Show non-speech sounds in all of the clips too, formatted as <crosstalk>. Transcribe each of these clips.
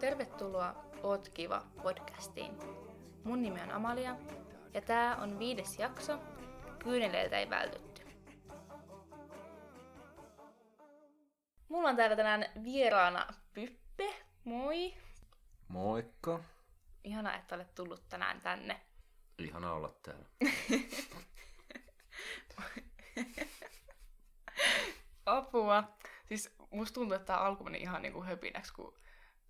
Tervetuloa Oot kiva podcastiin. Mun nimi on Amalia ja tää on viides jakso Kyyneleiltä ei vältytty. Mulla on täällä tänään vieraana Pyppe. Moi! Moikka. Ihana, että olet tullut tänään tänne. Ihana olla täällä. <laughs> Apua. Siis musta tuntuu, että tämä alku meni ihan niinku höpinäksi, kun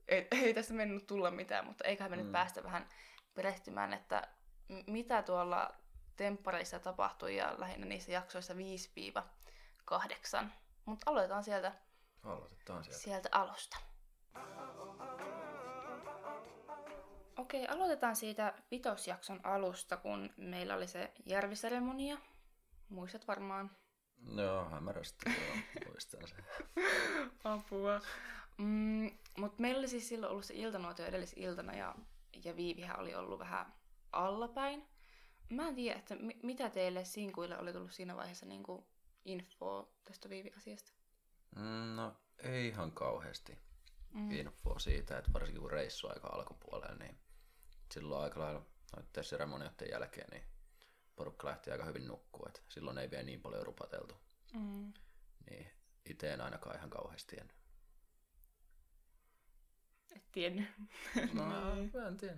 ei, <laughs> ei tästä mennyt tulla mitään, mutta eiköhän me mm. nyt päästä vähän perehtymään, että m- mitä tuolla temppareissa tapahtui ja lähinnä niissä jaksoissa 5-8. Mutta aloitetaan sieltä, Aloitetaan sieltä. sieltä alusta. Okei, aloitetaan siitä vitosjakson alusta, kun meillä oli se järviseremonia. Muistat varmaan. Joo, hämärästi joo, muistan sen. <laughs> Apua. Mm, Mutta meillä oli siis silloin ollut se iltanuotio edellisiltana ja, ja Viivihän oli ollut vähän allapäin. Mä en tiedä, että mi- mitä teille sinkuille oli tullut siinä vaiheessa niin kuin infoa tästä Viivi-asiasta. Mm, No, ei ihan kauheasti mm. infoa siitä, että varsinkin kun reissu aika alkupuolella, niin silloin aika lailla noiden seremonioiden jälkeen, niin porukka lähti aika hyvin nukkua, että silloin ei vielä niin paljon rupateltu. Mm. Niin itse en ainakaan ihan kauheasti en. Et tiennyt. <laughs> No, mä en tiedä.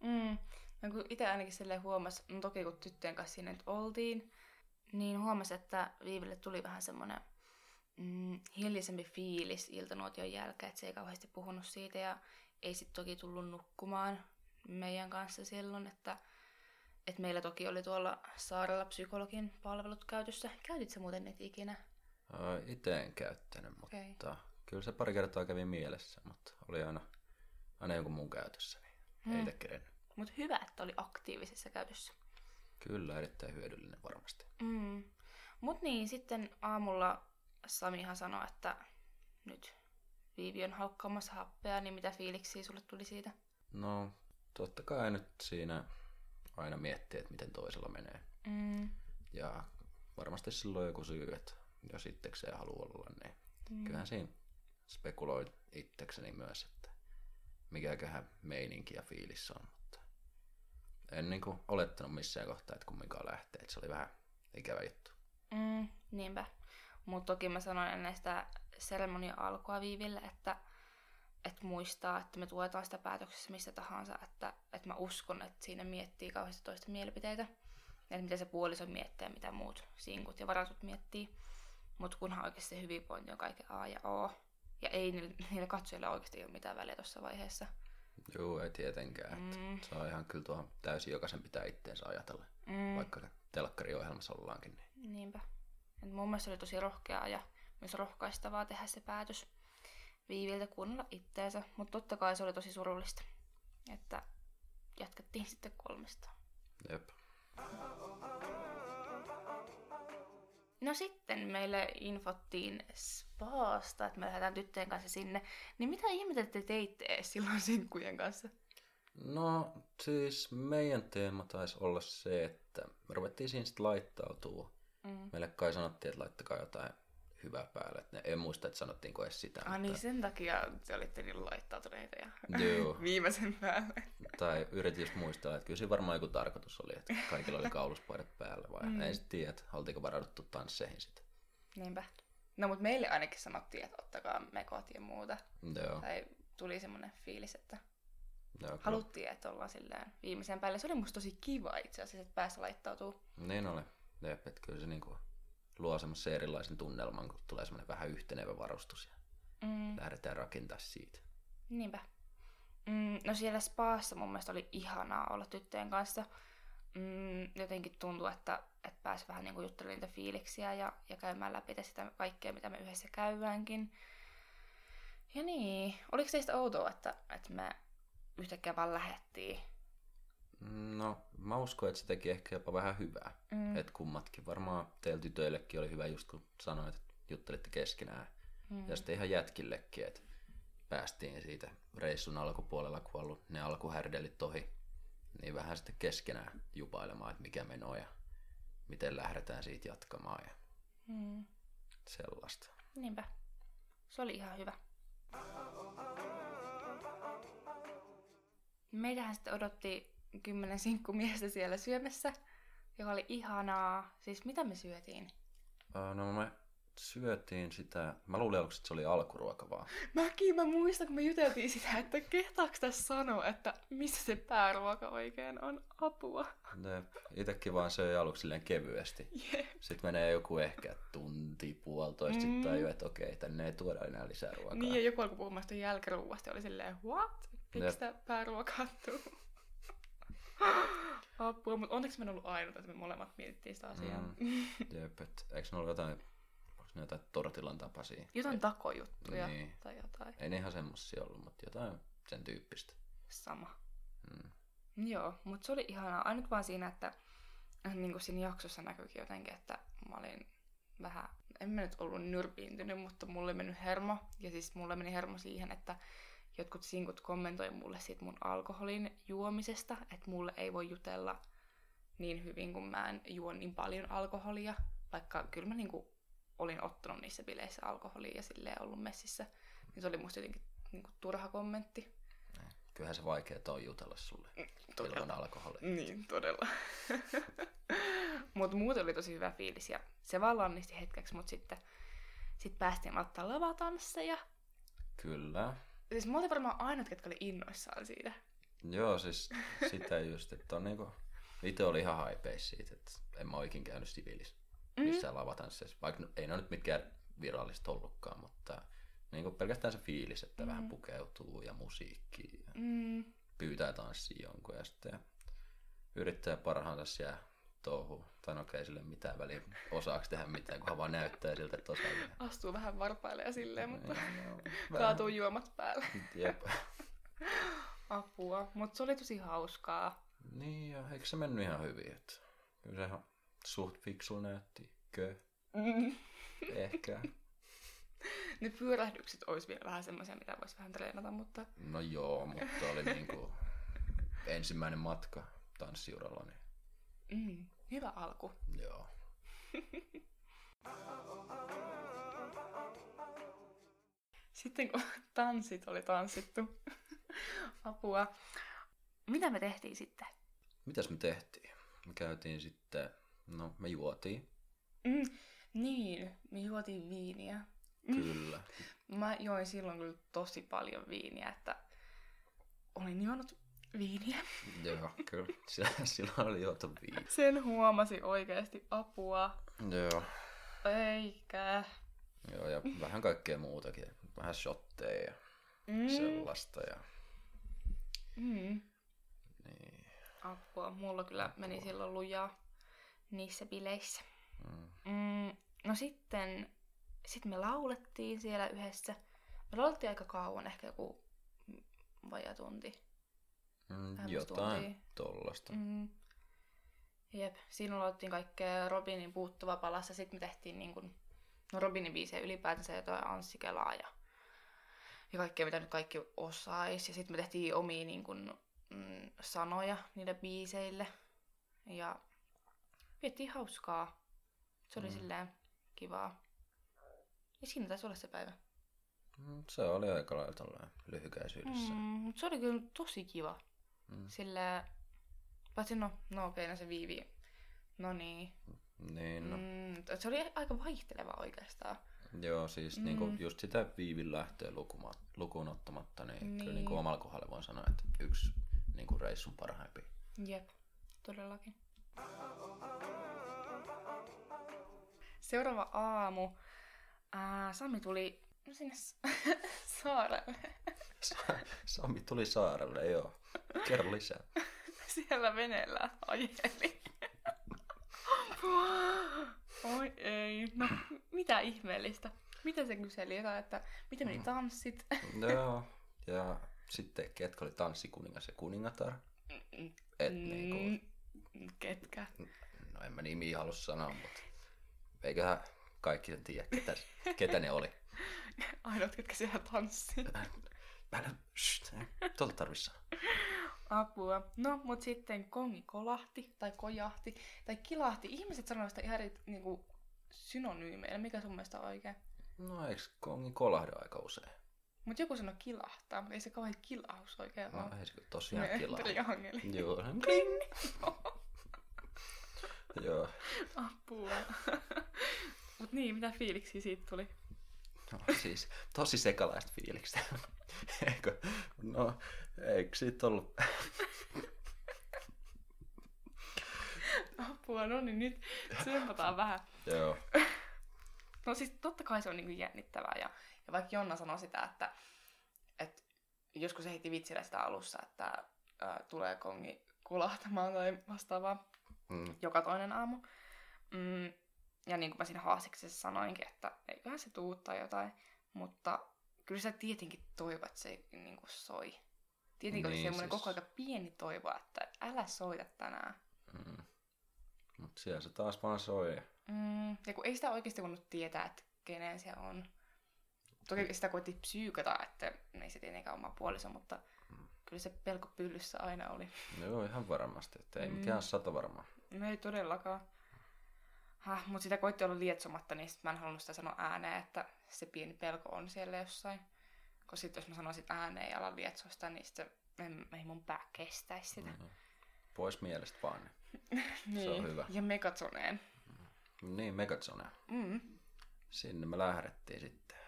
Mm. Ja kun itse ainakin silleen huomasi, no toki kun tyttöjen kanssa siinä nyt oltiin, niin huomasi, että Viiville tuli vähän semmoinen mm, hiljaisempi fiilis iltanuotion jälkeen, että se ei kauheasti puhunut siitä ja ei sitten toki tullut nukkumaan meidän kanssa silloin, että, että meillä toki oli tuolla saarella psykologin palvelut käytössä. Käytit sä muuten niitä ikinä? Itse en käyttänyt, mutta Okei. Kyllä se pari kertaa kävi mielessä, mutta oli aina, aina jonkun mun käytössä, niin ei itse kerennyt. Mutta hyvä, että oli aktiivisessa käytössä. Kyllä, erittäin hyödyllinen varmasti. Mm. Mut niin, sitten aamulla Samihan sanoi, että nyt Viivi on haukkaamassa happea, niin mitä fiiliksiä sulle tuli siitä? No, totta kai nyt siinä aina miettii, että miten toisella menee. Mm. Ja varmasti silloin joku syy, että jos itsekseen haluaa olla, niin mm. kyllähän siinä spekuloi itsekseni myös, että mikäköhän meininki ja fiilis on. Mutta en niin kuin olettanut missään kohtaa, että kumminkaan lähtee. Että se oli vähän ikävä juttu. Mm, niinpä. Mutta toki mä sanoin ennen sitä seremonia alkua Viiville, että, että muistaa, että me tuetaan sitä päätöksessä mistä tahansa, että, että mä uskon, että siinä miettii kauheasti toista mielipiteitä. Että mitä se puoliso miettii ja mitä muut sinkut ja varatut miettii. Mutta kunhan oikeasti se hyvinvointi on kaiken A ja O. Ja ei niillä, niillä katsojilla oikeasti ole mitään väliä tuossa vaiheessa. Joo, ei tietenkään. Mm. Se on ihan kyllä tuohon täysin jokaisen pitää itteensä ajatella. Mm. Vaikka telkkariohjelmassa ollaankin. Niin. Niinpä. Et mun mielestä oli tosi rohkeaa ja myös rohkaistavaa tehdä se päätös Viiviltä kuunnella itteensä, mutta totta kai se oli tosi surullista, että jatkettiin sitten kolmesta. Jep. No sitten meille infottiin spaasta, että me lähdetään tyttöjen kanssa sinne. Niin mitä ihmettä te teitte silloin sinkkujen kanssa? No siis meidän teema taisi olla se, että me ruvettiin siinä sitten laittautua. Mm. Meille kai sanottiin, että laittakaa jotain hyvää päälle. Et ne, en muista, että sanottiinko edes sitä. Ah niin, sen takia te olitte niin laittautuneita ja Joo. <laughs> viimeisen päälle. Tai yritin just muistella, että kyllä siinä varmaan joku tarkoitus oli, että kaikilla oli kauluspaidat päällä. Vai mm. en sitten tiedä, että oltiinko varauduttu tansseihin sitten. Niinpä. No mutta meille ainakin sanottiin, että ottakaa mekot ja muuta. Joo. Tai tuli semmoinen fiilis, että Joo, haluttiin, että ollaan silleen viimeisen päälle. Se oli musta tosi kiva itse asiassa, että päässä laittautuu. Niin oli. Jep, että kyllä se niinku luo semmoisen erilaisen tunnelman, kun tulee semmoinen vähän yhtenevä varustus ja Mm. lähdetään rakentaa siitä. Niinpä. Mm, no siellä spaassa mun mielestä oli ihanaa olla tyttöjen kanssa. Mm, jotenkin tuntuu, että, että pääsi vähän niin juttelemaan niitä fiiliksiä ja, ja käymään läpi sitä kaikkea, mitä me yhdessä käydäänkin. Ja niin, oliko teistä outoa, että, että me yhtäkkiä vaan lähettiin? No, mä uskon, että se teki ehkä jopa vähän hyvää. Mm. Että kummatkin. Varmaan teillä tytöillekin oli hyvä just kun sanoit, että juttelitte keskenään. Mm. Ja sitten ihan jätkillekin, että päästiin siitä reissun alkupuolella, kun ollut ne alkuhärdelit ohi. Niin vähän sitten keskenään jupailemaan, että mikä meno ja miten lähdetään siitä jatkamaan ja Mm. sellaista. Niinpä. Se oli ihan hyvä. Meitähän sitten odotti kymmenen sinkkumiestä siellä syömässä, joka oli ihanaa. Siis mitä me syötiin? No me syötiin sitä, mä luulin aluksi, että se oli alkuruoka vaan. Mäkin, mä muistan, kun me juteltiin sitä, että kehtaako tässä sanoa, että missä se pääruoka oikein on apua. Ne itekin vaan söi aluksi silleen kevyesti. Jep. Sitten menee joku ehkä tunti, puolitoista, mm. sitten tajuu, että okei, tänne ei tuoda enää lisää ruokaa. Niin, ja joku alkoi puhumaan sitä jälkiruuasta oli silleen, what? Miksi Jep. sitä pääruokaa tuu? <gasps> Apua, mutta onneksi mä en ollut ainut, että me molemmat mietittiin sitä asiaa. Mm. <laughs> Jep, et, eikö ne ollut jotain, onko ne jotain tortilan tapaisia? Jotain takojuttuja Niin. tai jotain. Ei ne ihan semmosia ollut, mutta jotain sen tyyppistä. Sama. Mm. Joo, mutta se oli ihanaa. Ainut vaan siinä, että äh, niin kuin siinä jaksossa näkyykin jotenkin, että mä olin vähän, en mä nyt ollut nyrpiintynyt, mutta mulle mennyt hermo. Ja siis mulle meni hermo siihen, että jotkut sinkut kommentoi mulle siitä mun alkoholin juomisesta, että mulle ei voi jutella niin hyvin, kun mä en juo niin paljon alkoholia. Vaikka kyllä mä niinku olin ottanut niissä bileissä alkoholia ja silleen ollut messissä. Niin se oli musta jotenkin niinku turha kommentti. Kyllähän se vaikea on jutella sulle Todella. ilman alkoholia. Niin, todella. <laughs> mutta muuten oli tosi hyvä fiilis ja se vaan lannisti hetkeksi, mutta sitten sit päästiin ottaa lavatansseja. Kyllä. Siis mä olin varmaan ainut, ketkä oli innoissaan siitä. Joo, siis sitä just, että on niinku... Itse oli ihan haipeis siitä, että en mä oikein käynyt siviilissä missään mm. lavatansseissa. Vaikka ei ne nyt mitkään virallista ollutkaan, mutta niinku pelkästään se fiilis, että mm. vähän pukeutuu ja musiikki ja Mm. pyytää tanssia jonkun ja sitten yrittää parhaansa siellä touhu. Tai no okei, sille mitään väliä osaaks tehdä mitään, kunhan vaan näyttää siltä, että osaa. Astuu vähän varpaille ja silleen, mutta Niin, no, <laughs> kaatuu juomat päälle. Jep. <laughs> Apua. Mutta se oli tosi hauskaa. Niin, ja eikö se mennyt ihan hyvin? Että kyllä se ihan suht fiksu näytti. Kö? Mm. Ehkä. <laughs> Ne pyörähdykset olisi vielä vähän semmoisia, mitä voisi vähän treenata, mutta No joo, mutta oli niinku ensimmäinen matka tanssiuralla, niin mm, hyvä alku. joo. Sitten kun tanssit oli tanssittu, apua. Mitä me tehtiin sitten? Mitäs me tehtiin? Me käytiin sitten, no me juotiin, Mm, niin, me juotiin viiniä. kyllä. Mä join silloin kyllä tosi paljon viiniä, että olin juonut viiniä. joo, kyllä. Sillä, oli juotu viini. Sen huomasi oikeasti apua. Joo. Eikä. Joo, ja vähän kaikkea muutakin. Vähän shotteja ja Mm, sellaista. Ja, mm, niin. apua. Mulla kyllä meni silloin lujaa niissä bileissä. Mm. Mm, no sitten sit me laulettiin siellä yhdessä. Me laulettiin aika kauan, ehkä joku vajaa tunti. Mm, jotain tuntia. tollasta. Mm. Jep, siinä laulettiin kaikkea Robinin puuttuva palassa. Sitten me tehtiin niin kuin, no Robinin biisejä ylipäätänsä jotain Anssi Kelaa ja, ja kaikkea, mitä nyt kaikki osais. Ja sitten me tehtiin omia niin kuin, mm, sanoja niille biiseille. Ja vietiin hauskaa. Se oli Mm. silleen kivaa. Ja siinä taisi olla se päivä. Mm, Se oli aika lailla lyhykäisyydessä. Mm, mutta se oli kyllä tosi kiva. Mm. Sillä, paitsi no, no okei, okay, no se viivi. No niin. Niin, no. Mm, se oli aika vaihteleva oikeastaan. Joo, siis Mm. niinku just sitä viivin lähtöä lukuma, lukuun ottamatta, niin, niin. kyllä Niin. niinku omalla kohdalla voin sanoa, että yksi niinku reissun parhaimpia. Jep, todellakin. Seuraava aamu. Ää, Sami tuli sinne <laughs> saarelle. Sa- Sami tuli saarelle, joo. Kerro lisää. <laughs> Siellä veneellä ajeli. Oi ei. No, mitä ihmeellistä. Mitä se kyseli? Jotain, että miten meni tanssit? joo, ja sitten ketkä oli tanssikuningas ja kuningatar. Et niinku, Mm, Ketkä? no en mä nimiä halua sanoa, mutta eiköhän kaikki sen tiedä, ketä, ketä ne oli. <laughs> Ainoat, ketkä siellä tanssii. <laughs> Mä en, shht, tuolta tarvis sanoa. Apua. No, mut sitten kongi kolahti, tai kojahti, tai kilahti. Ihmiset sanoo sitä ihan eri niinku, synonyymeillä. Mikä sun mielestä on oikein? No eiks kongi kolahda aika usein? Mut joku sanoi kilahtaa, mutta ei se kauhean kilahus oikein No, ole. ei se tosiaan Ne, kilaa. triangeli. Joo. Kling. <laughs> Joo. Apua. <laughs> Mut niin, mitä fiiliksiä siitä tuli? No, siis tosi sekalaista fiilikstä. <laughs> Eikö? No, eikö siitä ollut... Apua, no niin nyt tsempataan vähän. Joo. No siis totta kai se on niinku jännittävää ja, ja vaikka Jonna sanoi sitä, että, että joskus se heitti vitsillä sitä alussa, että ää, tulee kongi kulahtamaan tai vastaavaa Mm. joka toinen aamu. Mm, ja niin kuin mä siinä haastiksessa sanoinkin, että eiköhän se tuu tai jotain, mutta kyllä sä tietenkin toivot, että se niin kuin soi. Tietenkin niin, oli semmoinen siis- koko aika pieni toivo, että älä soita tänään. Mm. Mut siellä se taas vaan soi. Mm, ja kun ei sitä oikeasti voinut tietää, että kenen se on. Toki sitä koitti psyykata, että ei se tietenkään oma puoliso, mutta kyllä se pelko pyllyssä aina oli. Joo, ihan varmasti. Että ei Mm. mikään sata varmaan. No ei todellakaan. Häh, mutta sitä koitti olla lietsomatta, niin sit mä en halunnut sitä sanoa ääneen, että se pieni pelko on siellä jossain. Koska sitten jos mä sanoisin ääneen ja alan lietsoa sitä, niin sitten en, ei mun pää kestäisi sitä. Mm. Pois mielestä vaan. Niin. <laughs> on hyvä. Ja Megatsoneen. Niin, Megazone. Mm. Sinne me lähdettiin sitten.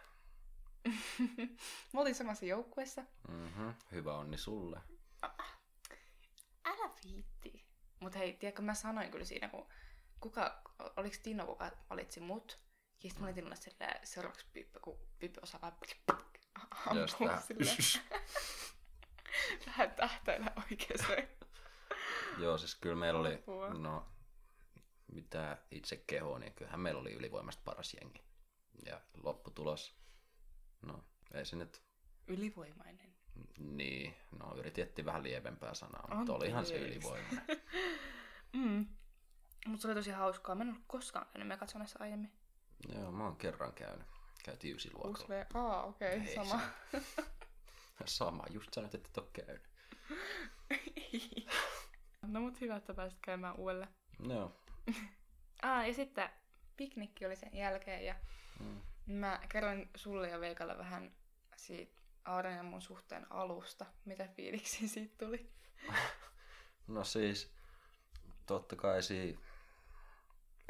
<laughs> Mä olin samassa joukkueessa. Mm-hmm. Hyvä onni sulle. Älä viitti. Mut hei, tiedätkö, mä sanoin kyllä siinä, kun kuka, oliks Tino, kuka valitsi mut? Ja sitten mä olin Tinolle silleen seuraavaksi Pippi, kun Pippi osaa Jos ampua silleen. <laughs> Vähän tähtäillä oikeeseen. Joo, siis kyllä meillä oli, no, mitä itse kehoo, niin kyllähän meillä oli ylivoimasta paras jengi. Ja lopputulos, no, ei se nyt, Ylivoimainen. niin, no yritettiin vähän lievempää sanaa, mutta olihan se Anteeksi. ylivoimainen. <laughs> Mm. Mutta se oli tosi hauskaa. Mä en ollut koskaan käynyt Megatsonessa aiemmin. Joo, mä oon kerran käynyt. Käytiin ysiluokalla. Uusle. Aa, okei, okay, Ei sama. <laughs> Sama, just sanoit, että et oo käynyt. <laughs> no mut hyvä, että pääsit käymään uudelle. Joo. Aa, <laughs> ja sitten piknikki oli sen jälkeen ja Mm. mä kerroin sulle ja Veikalle vähän siitä Aaren ja mun suhteen alusta, mitä fiiliksi siitä tuli. No siis, totta kai si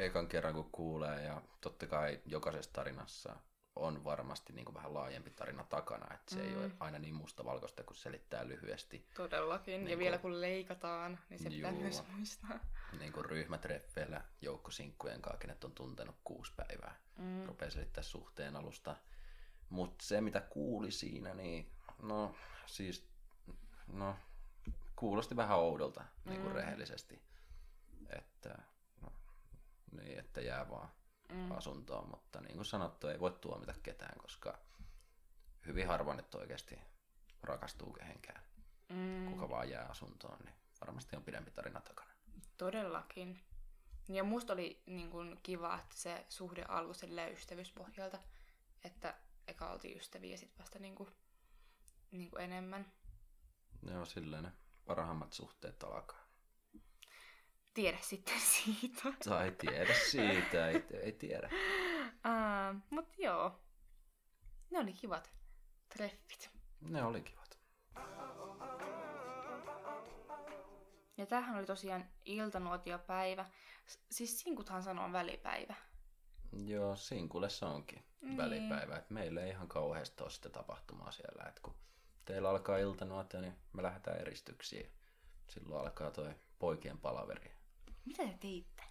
ekan kerran kun kuulee ja totta kai jokaisessa tarinassa on varmasti niin kuin vähän laajempi tarina takana, että se mm. ei ole aina niin mustavalkoista, kun selittää lyhyesti. Todellakin. Niin ja kun- vielä kun leikataan, niin se pitää Juu. myös muistaa. Niin kuin ryhmätreffeillä joukkosinkkujen kanssa, kenet on tuntenut kuusi päivää. Mm. Rupeaa selittää suhteen alusta. Mutta se, mitä kuuli siinä, niin no siis, no kuulosti vähän oudolta, niin kuin Mm. rehellisesti. Että, niin, että jää vaan Mm. asuntoon, mutta niin kuin sanottu, ei voi tuomita ketään, koska hyvin harvoin nyt oikeasti rakastuu kehenkään. Mm. Kuka vaan jää asuntoon, niin varmasti on pidempi tarina takana. Todellakin. Ja musta oli niin kun, kiva, että se suhde alkoi silleen ystävyyspohjalta, että eka oltiin ystäviä ja sitten vasta niin kuin, niin kuin enemmän. Ne on silleen ne parhaimmat suhteet alkaa. Tiedä sitten <laughs> siitä. Tai tiedä siitä, ei, ei tiedä. Uh, Mutta joo, ne oli kivat treffit. Ne oli kivat. Ja tämähän oli tosiaan iltanuotiopäivä. Siis sinkuthan sanoo välipäivä. Joo, Sinkulle se onkin Niin. välipäivä. Et meillä ei ihan kauheasti ole sitä tapahtumaa siellä. Et kun teillä alkaa iltanuotio, niin me lähdetään eristyksiin. Silloin alkaa toi poikien palaveri. Mitä te teitte?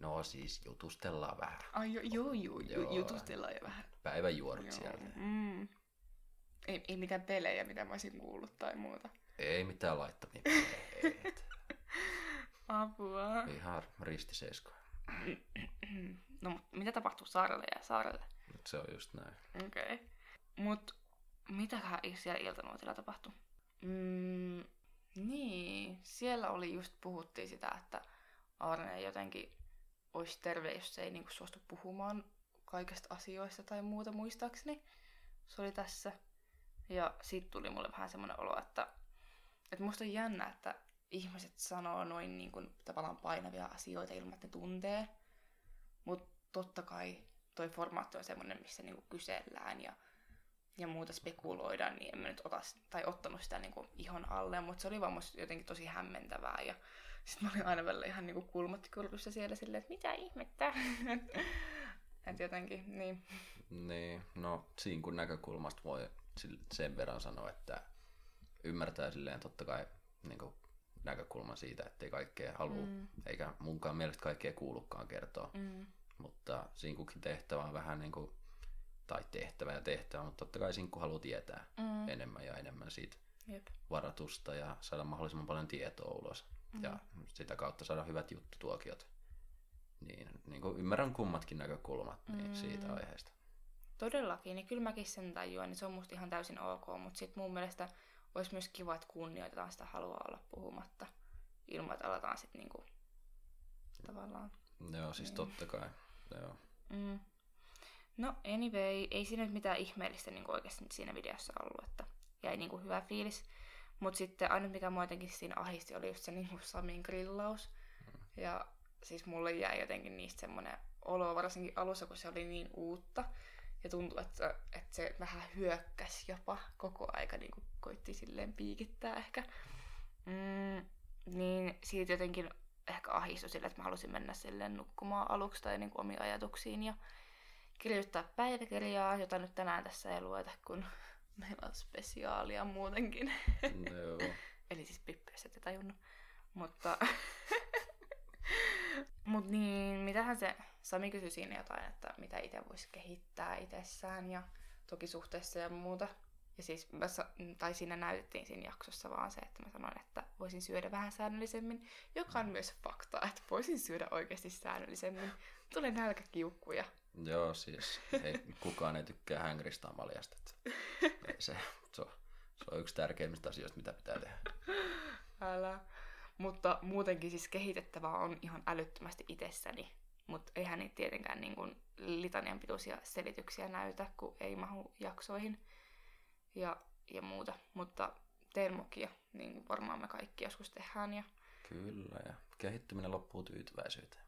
No siis jutustellaan vähän. Ai joo, joo, joo, Joo. jutustellaan jo vähän. Päiväjuorut Joo. sieltä. Mm. Ei, ei mitään pelejä, mitä mä olisin kuullut tai muuta. Ei mitään laittamia. Et <laughs> Apua. Ihan ristiseisko. No, mitä tapahtuu saarelle ja saarelle? Nyt se on just näin. Okei. Okay. Mut mitäköhän siellä iltanuotilla tapahtui? Mm, niin, siellä oli just puhuttiin sitä, että Arne jotenkin olisi terve, jos se ei niinku suostu puhumaan kaikista asioista tai muuta muistaakseni. Se oli tässä. Ja sit tuli mulle vähän semmoinen olo, että, että musta on jännä, että ihmiset sanoo noin niin kuin, tavallaan painavia asioita ilman, että ne tuntee. Mutta totta kai toi formaatti on semmoinen, missä niinku kysellään ja, ja muuta spekuloida, niin en mä nyt ota, tai ottanut sitä niin kuin ihon alle, mutta se oli vaan musta jotenkin tosi hämmentävää ja sitten mä olin aina välillä ihan niin kuin kulmat kurkussa siellä silleen, että mitä ihmettä. <laughs> että jotenkin, niin. Niin, no siinä kun näkökulmasta voi sen verran sanoa, että ymmärtää silleen totta kai niin kuin näkökulman siitä, ettei kaikkea halua, mm. eikä munkaan mielestä kaikkea kuulukaan kertoa. Mm. Mutta sinkkukin tehtävä on vähän niin kuin, tai tehtävä ja tehtävä, mutta totta kai sinkku haluaa tietää mm. enemmän ja enemmän siitä Jep. varatusta ja saada mahdollisimman paljon tietoa ulos. Mm. Ja sitä kautta saada hyvät juttutuokiot. Niin, niin kuin ymmärrän kummatkin näkökulmat niin mm. siitä aiheesta. Todellakin, niin kyllä mäkin sen tajuan, niin se on musta ihan täysin ok, mutta sitten mun mielestä olisi myös kiva, että kunnioitetaan sitä halua olla puhumatta, ilman että aletaan sitten niinku tavallaan... Joo, siis niin. totta kai. Joo. Mm. No anyway, ei siinä nyt mitään ihmeellistä niin oikeasti siinä videossa ollut, että jäi niin kuin hyvä fiilis. Mutta sitten aina mikä mua jotenkin siinä ahisti oli just se niin Samin grillaus. Ja siis mulle jäi jotenkin niistä semmoinen olo, varsinkin alussa, kun se oli niin uutta. Ja tuntui, että, että se vähän hyökkäsi jopa koko aika, niin kuin koitti silleen piikittää ehkä. Mm, niin siitä jotenkin ehkä ahistui sille, että mä halusin mennä silleen nukkumaan aluksi tai niin kuin omiin ajatuksiin ja kirjoittaa päiväkirjaa, jota nyt tänään tässä ei lueta, kun meillä on spesiaalia muutenkin. Joo. Eli siis Pippi, jos ette tajunnut. Mutta, Mut niin, mitähän se, Sami kysyi siinä jotain, että mitä itse voisi kehittää itsessään ja toki suhteessa ja muuta. Ja siis mä, tai siinä näytettiin siinä jaksossa vaan se, että mä sanoin, että voisin syödä vähän säännöllisemmin, joka on myös fakta, että voisin syödä oikeasti säännöllisemmin. Tulee nälkäkiukkuja. Joo, siis ei, kukaan ei tykkää hängristä maljasta. Se, se, on, se on yksi tärkeimmistä asioista, mitä pitää tehdä. Älä. Mutta muutenkin siis kehitettävää on ihan älyttömästi itsessäni. Mutta eihän niitä tietenkään niin kuin litanian pituisia selityksiä näytä, kun ei mahu jaksoihin ja, ja muuta. Mutta teen mokia, niin varmaan me kaikki joskus tehdään. Ja... Kyllä, ja kehittyminen loppuu tyytyväisyyteen.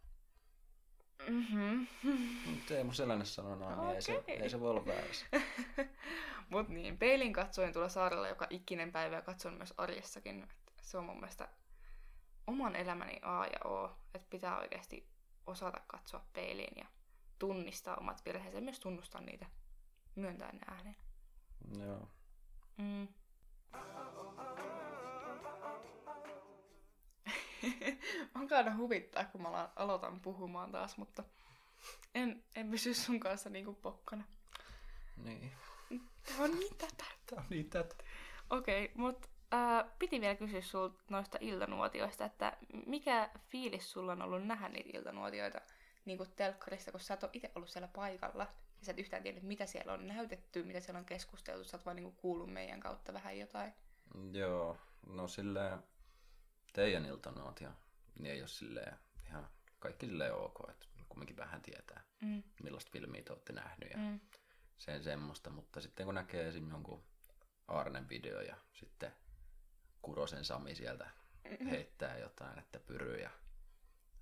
Mm-hmm. Teemu Selänne sanoi noin, okay. niin ei se, ei se voi olla väärässä. <laughs> Mut niin, peilin katsoin tuolla saarella joka ikinen päivä ja katson myös arjessakin. Se on mun mielestä oman elämäni A ja O, että pitää oikeasti osata katsoa peiliin ja tunnistaa omat virheensä ja myös tunnustaa niitä, myöntää ne ääneen. Joo. Mm. <laughs> Onkaan huvittaa, kun mä aloitan puhumaan taas, mutta en, en pysy sun kanssa niinku pokkana. Niin. Tää on niin tätä. <laughs> Tää on niin tätä. Okei, okay, mut ää, piti vielä kysyä sulta noista iltanuotioista, että mikä fiilis sulla on ollut nähdä niitä iltanuotioita niin kuin telkkarista, kun sä et ole itse ollut siellä paikalla ja sä et yhtään tiedä, mitä siellä on näytetty, mitä siellä on keskusteltu, sä oot vaan niin kuullut meidän kautta vähän jotain. Joo, no silleen teidän iltanuotio, niin ei ole silleen ihan kaikki silleen ok, että kumminkin vähän tietää, mm. millaista filmiä te olette nähnyt ja mm. sen semmoista, mutta sitten kun näkee esim. jonkun Arnen video ja sitten Kurosen Sami sieltä heittää jotain, että pyryy ja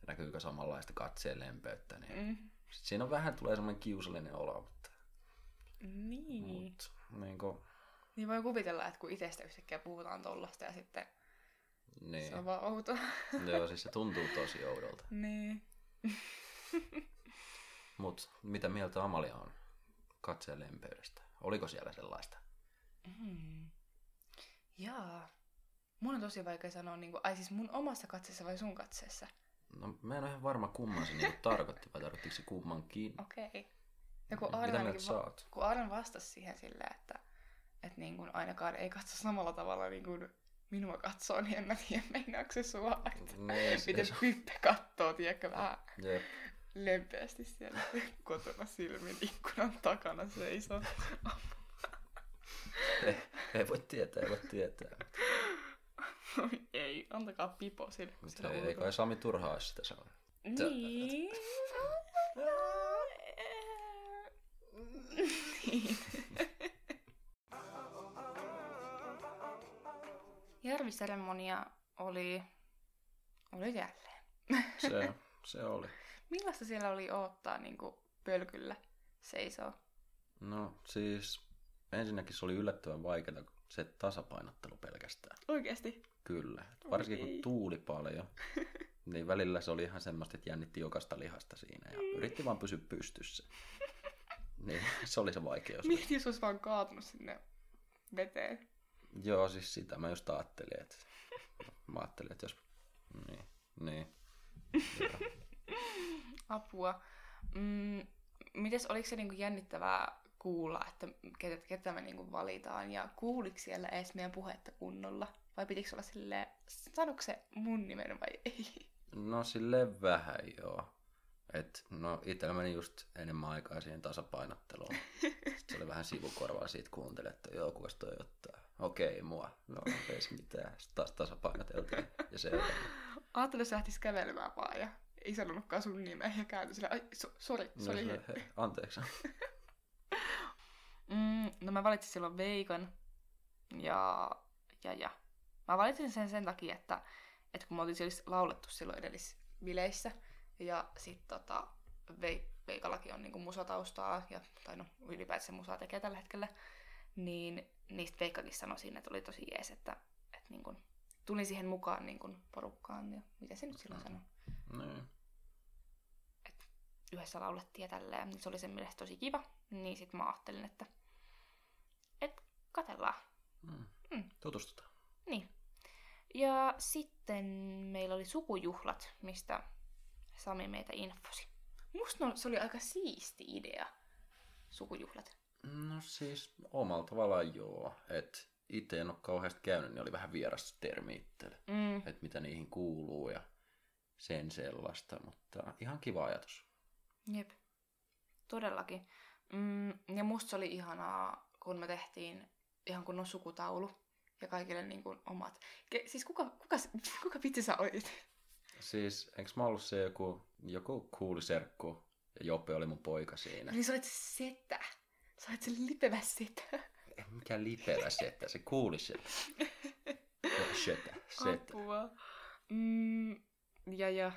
näkyykö samanlaista katseen lempeyttä, niin mm. Sit siinä on vähän tulee semmoinen kiusallinen olo, mutta... Niin. Mut, niin, kuin... niin voi kuvitella, että kun itsestä yhtäkkiä puhutaan tollasta ja sitten niin. se on vaan outo. Joo, siis se tuntuu tosi oudolta. <laughs> niin. Mut mitä mieltä Amalia on katseen lempeydestä? Oliko siellä sellaista? Mm. Jaa. Mun on tosi vaikea sanoa, niin kuin, ai siis mun omassa katseessa vai sun katseessa? No mä en ole ihan varma kumman se niin tarkoitti, vai tarkoittiko se kummankin? Okei. Okay. Ja kun Arne, va- kun vastasi siihen silleen, että, että niin kuin ainakaan ei katso samalla tavalla niin kuin minua katsoo, niin en mä tiedä, meinaako se sua, että niin, miten se... Pippe kattoo, tiedätkö, vähän Jep. lempeästi siellä <laughs> kotona silmin ikkunan takana seisoo. <laughs> ei, ei voi tietää, ei voi tietää. Ei, antakaa pipo sille. Mutta ei, ei kai Sami turhaa sitä saa. <laughs> Niin. Järviseremonia oli, oli jälleen. se, se oli. <laughs> Millaista siellä oli odottaa niin kuin pölkyllä seisoo? No siis ensinnäkin se oli yllättävän vaikeaa se tasapainottelu pelkästään. Oikeesti? Kyllä. Varsinkin kun tuuli paljon, <laughs> niin välillä se oli ihan semmoista, että jännitti jokaista lihasta siinä ja mm. yritti vaan pysyä pystyssä. Niin, <laughs> se oli se vaikeus. Mieti, jos olisi vaan kaatunut sinne veteen. Joo, siis sitä mä just ajattelin, että mä ajattelin, että jos... Niin, niin. <laughs> Apua. Mm, mites, oliko se niinku jännittävää kuulla, että ketä, ketä me niinku valitaan, ja kuuliko siellä edes meidän puhetta kunnolla? Vai pitikö olla silleen, sanoiko se mun nimen vai ei? No silleen vähän joo. Et, no itsellä meni just enemmän aikaa siihen tasapainotteluun. Sitten se oli vähän sivukorvaa siitä kuuntele, että joo, kukas toi ottaa. Okei, mua. No, ei se mitään. Sitten taas tasapainoteltiin ja se Ajattelin, että lähtisi kävelemään vaan ja ei sanonutkaan sun nimeä ja kääntyi silleen, ai, so, sori, sori. No, hei, anteeksi. mm, no mä valitsin silloin Veikan ja, ja, ja. Mä valitsin sen sen takia, että, että kun me oltiin siis laulettu silloin edellisvileissä, ja sitten tota, Veikallakin on niinku musataustaa, ja, tai no ylipäätään musaa tekee tällä hetkellä, niin niistä Veikkakin sanoi siinä, että oli tosi jees, että, että niinku, tulin siihen mukaan niinku porukkaan, ja mitä se nyt silloin sanoi? Niin. Et yhdessä laulettiin ja tälleen, niin se oli sen mielestä tosi kiva, niin sitten mä ajattelin, että et katellaan. Mm. Mm. Tutustutaan. Niin. Ja sitten meillä oli sukujuhlat, mistä Sami meitä infosi. Musta no, se oli aika siisti idea, sukujuhlat. No siis omalla tavallaan joo. Että itse en ole kauheasti käynyt, niin oli vähän vieras termi itselle. Mm. Että mitä niihin kuuluu ja sen sellaista, mutta ihan kiva ajatus. Jep, todellakin. Mm, ja musta se oli ihanaa, kun me tehtiin ihan kunnon sukutaulu ja kaikille niin kuin omat. Ke, siis kuka, kuka, kuka vitsi sä olit? Siis, enkö mä ollut se joku, joku kuuli serkku ja Joppe oli mun poika siinä. Niin sä olit setä. Sä olit se lipevä setä. Mikä lipevä setä, se kuuli setä. Setä, setä. Apua. Mm, ja ja.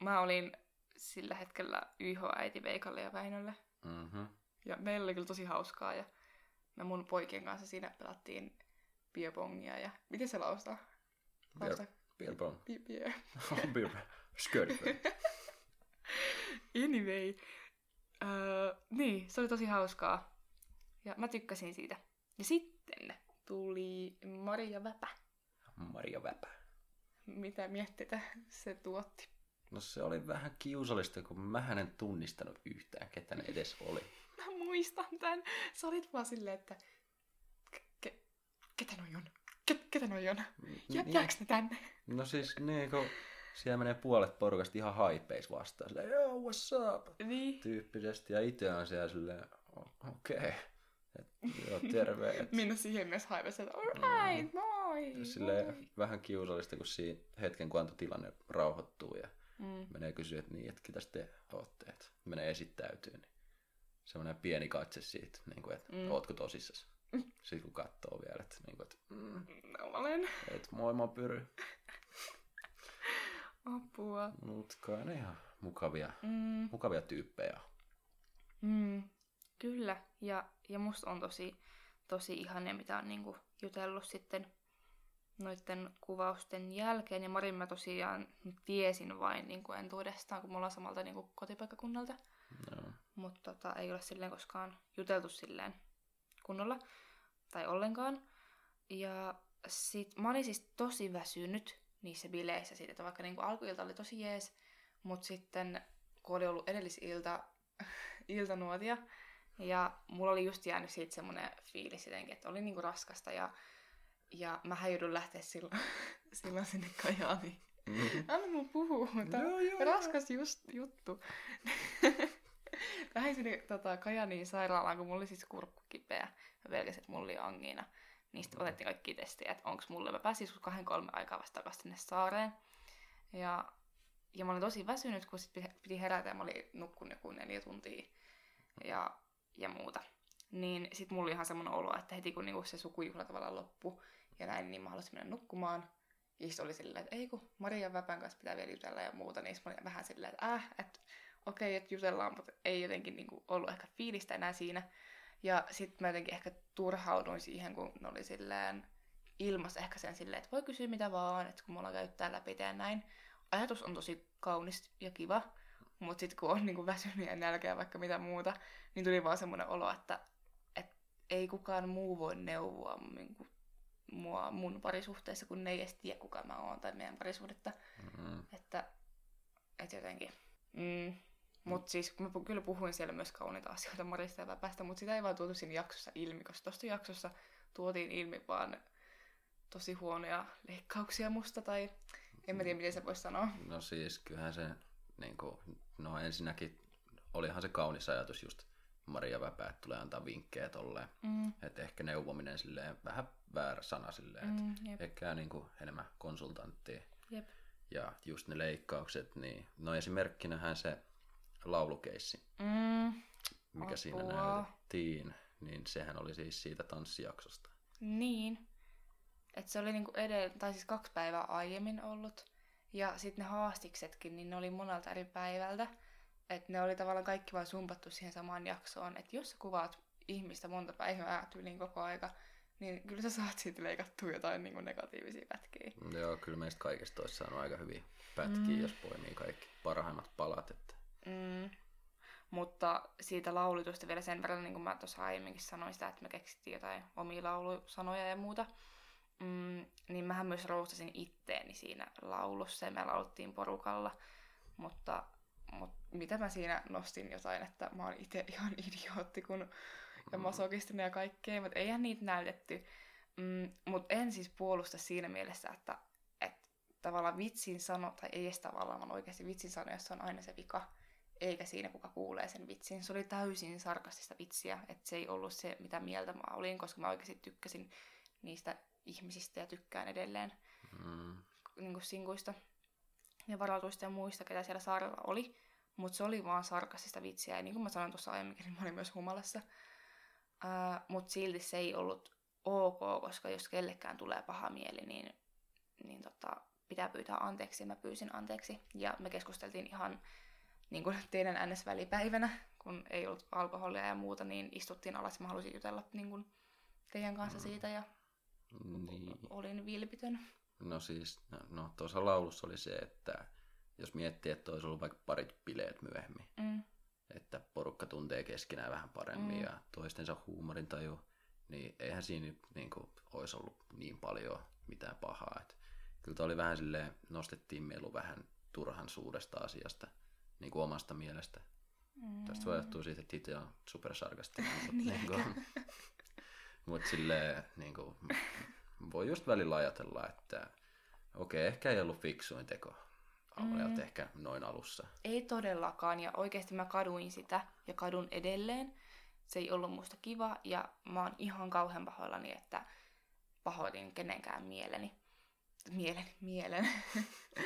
Mä olin sillä hetkellä YH-äiti Veikalle ja Väinölle. Mm-hmm. Ja meillä oli kyllä tosi hauskaa ja me mun poikien kanssa siinä pelattiin bierpongia ja... Miten se laustaa? Lausta... Beer pong. Beer. <laughs> beer. Skörpö. <laughs> anyway. Uh, niin, se oli tosi hauskaa. Ja mä tykkäsin siitä. Ja sitten tuli Maria Väpä. Maria Väpä. Mitä mietteitä se tuotti? No se oli vähän kiusallista, kun mä en tunnistanut yhtään, ketä ne edes oli. Mä muistan tämän. Sä olit vaan silleen, että ketä noi on? Ke- ketä noi on? Jääks ne tänne? No siis niin kun siellä menee puolet porukasta ihan haipeis vastaan. Silleen, yo, what's up? Niin. Tyyppisesti. Ja itse on siellä silleen, okei. Okay. Et, joo, terve. Et... <laughs> Minna siihen myös haipessa, että alright, mm. moi. Silleen moi. vähän kiusallista, kun siinä hetken kun antoi tilanne rauhoittuu ja mm. menee kysyä, että niin, että ketäs te ootte, että menee esittäytyy, niin semmoinen pieni katse siitä, niin kuin, että mm. ootko tosissasi. <laughs> Sitten kun katsoo vielä, että, niin kuin, että mm, no, olen. Et moi mä pyry. <laughs> Apua. Mut kai ne ihan mukavia, mm. mukavia tyyppejä. Mm, kyllä. Ja, ja musta on tosi, tosi ihania, mitä on niinku jutellut sitten noiden kuvausten jälkeen. Ja Marin mä tosiaan tiesin vain niin kuin entuudestaan, kun me ollaan samalta niin kuin kotipaikkakunnalta. No. Mutta tota, ei ole silleen koskaan juteltu silleen kunnolla tai ollenkaan. Ja sit mä olin siis tosi väsynyt niissä bileissä siitä, että vaikka niin kuin alkuilta oli tosi jees, mutta sitten kun oli ollut edellisilta <laughs> iltanuotia, ja mulla oli just jäänyt siitä semmoinen fiilis jotenkin, että oli niinku raskasta ja, ja mä joudun lähteä silloin, <laughs> silloin sinne Kajaaniin. Mm-hmm. Anna mun puhua, tämä on joo, raskas just, juttu. <laughs> Lähdin sinne tota, Kajaniin sairaalaan, kun mulla oli siis kurkku kipeä. Mä pelkäsin, että mulla oli angiina. Niistä otettiin kaikki testejä, että onko mulle. Mä pääsin just kahden kolme aikaa vasta takaisin sinne saareen. Ja, ja mä olin tosi väsynyt, kun sit piti herätä ja mä olin nukkunut joku neljä tuntia ja, ja muuta. Niin sit mulla oli ihan semmoinen olo, että heti kun niinku se sukujuhla tavallaan loppu ja näin, niin mä halusin mennä nukkumaan. Ja oli silleen, että ei kun Maria Väpän kanssa pitää vielä jutella ja muuta, niin mä olin vähän silleen, että äh, että okei, okay, että jutellaan, mutta ei jotenkin niinku ollut ehkä fiilistä enää siinä. Ja sitten mä jotenkin ehkä turhauduin siihen, kun ne oli silleen ilmas ehkä sen silleen, että voi kysyä mitä vaan, että kun mulla käyttää läpi ja näin. Ajatus on tosi kaunis ja kiva, mutta sitten kun on niinku väsynyt ja nälkeä vaikka mitä muuta, niin tuli vaan semmoinen olo, että, että ei kukaan muu voi neuvoa niinku, mua mun parisuhteessa, kun ne ei edes tiedä kuka mä oon tai meidän parisuhdetta. Mm. Että, että jotenkin. Mm. Mutta siis mä kyllä puhuin siellä myös kauniita asioita Marista ja Väpästä, mutta sitä ei vaan tuotu siinä jaksossa ilmi, koska tuosta jaksossa tuotiin ilmi vaan tosi huonoja leikkauksia musta, tai en mä tiedä miten se voisi sanoa. No siis kyllähän se, niin kuin, no ensinnäkin olihan se kaunis ajatus just Maria Väpä, että tulee antaa vinkkejä tolleen. Mm. Että ehkä neuvominen silleen vähän väärä sana silleen, mm, että ehkä niin kuin enemmän konsultanttia. Jep. Ja just ne leikkaukset, niin no esimerkkinähän se laulukeissi, mm. mikä Apua. siinä näytettiin, niin sehän oli siis siitä tanssijaksosta. Niin. Et se oli niinku edellä, tai siis kaksi päivää aiemmin ollut. Ja sitten ne haastiksetkin, niin ne oli monelta eri päivältä. Että ne oli tavallaan kaikki vaan sumpattu siihen samaan jaksoon. Että jos sä kuvaat ihmistä monta päivää tyyliin koko aika, niin kyllä sä saat siitä leikattua jotain niin kuin negatiivisia pätkiä. Joo, kyllä meistä kaikista olisi saanut aika hyviä pätkiä, mm. jos poimii kaikki parhaimmat palat. Että... Mm. Mutta siitä laulitusta vielä sen verran, niin kuin mä tuossa aiemminkin sanoin sitä, että me keksittiin jotain omia laulusanoja ja muuta. Mm, niin mähän myös roustasin itteeni siinä laulussa ja me lauluttiin porukalla. Mutta, mutta mitä mä siinä nostin jotain, että mä oon itse ihan <laughs> idiootti kun, ja mm. masokistinen ja kaikkea, mutta eihän niitä näytetty. Mm, mutta en siis puolusta siinä mielessä, että, että tavallaan vitsin sano, tai ei edes tavallaan, vaan oikeasti vitsin sano, jos on aina se vika, eikä siinä kuka kuulee sen vitsin. Se oli täysin sarkastista vitsiä, että se ei ollut se, mitä mieltä mä olin, koska mä oikeasti tykkäsin niistä ihmisistä ja tykkään edelleen mm. niin kuin sinkuista ja varautuista ja muista, ketä siellä saarella oli. Mutta se oli vaan sarkastista vitsiä. Ja niin kuin mä sanoin tuossa aiemminkin, niin mä olin myös humalassa. Uh, Mutta silti se ei ollut ok, koska jos kellekään tulee paha mieli, niin, niin tota, pitää pyytää anteeksi. Mä pyysin anteeksi. Ja me keskusteltiin ihan niin kuin teidän NS-välipäivänä, kun ei ollut alkoholia ja muuta, niin istuttiin alas. Mä halusin jutella niin kuin teidän kanssa mm. siitä ja niin. olin vilpitön. No siis, no, no tuossa laulussa oli se, että jos miettii, että olisi ollut vaikka parit bileet myöhemmin, mm. että porukka tuntee keskenään vähän paremmin mm. ja toistensa huumorintaju, niin eihän siinä niin kuin, olisi ollut niin paljon mitään pahaa. Et kyllä oli vähän silleen, nostettiin melu vähän turhan suuresta asiasta, niin kuin omasta mielestä. Mm. Tästä voi johtua siitä, että itse on supersarkastinen. <laughs> mutta niin kuin, <laughs> mutta silleen, niin kuin, voi just välillä ajatella, että okei, okay, ehkä ei ollut fiksuin teko mm. ehkä noin alussa. Ei todellakaan, ja oikeasti mä kaduin sitä, ja kadun edelleen. Se ei ollut musta kiva, ja mä oon ihan kauhean pahoillani, että pahoitin kenenkään mieleni. Mielen, mielen.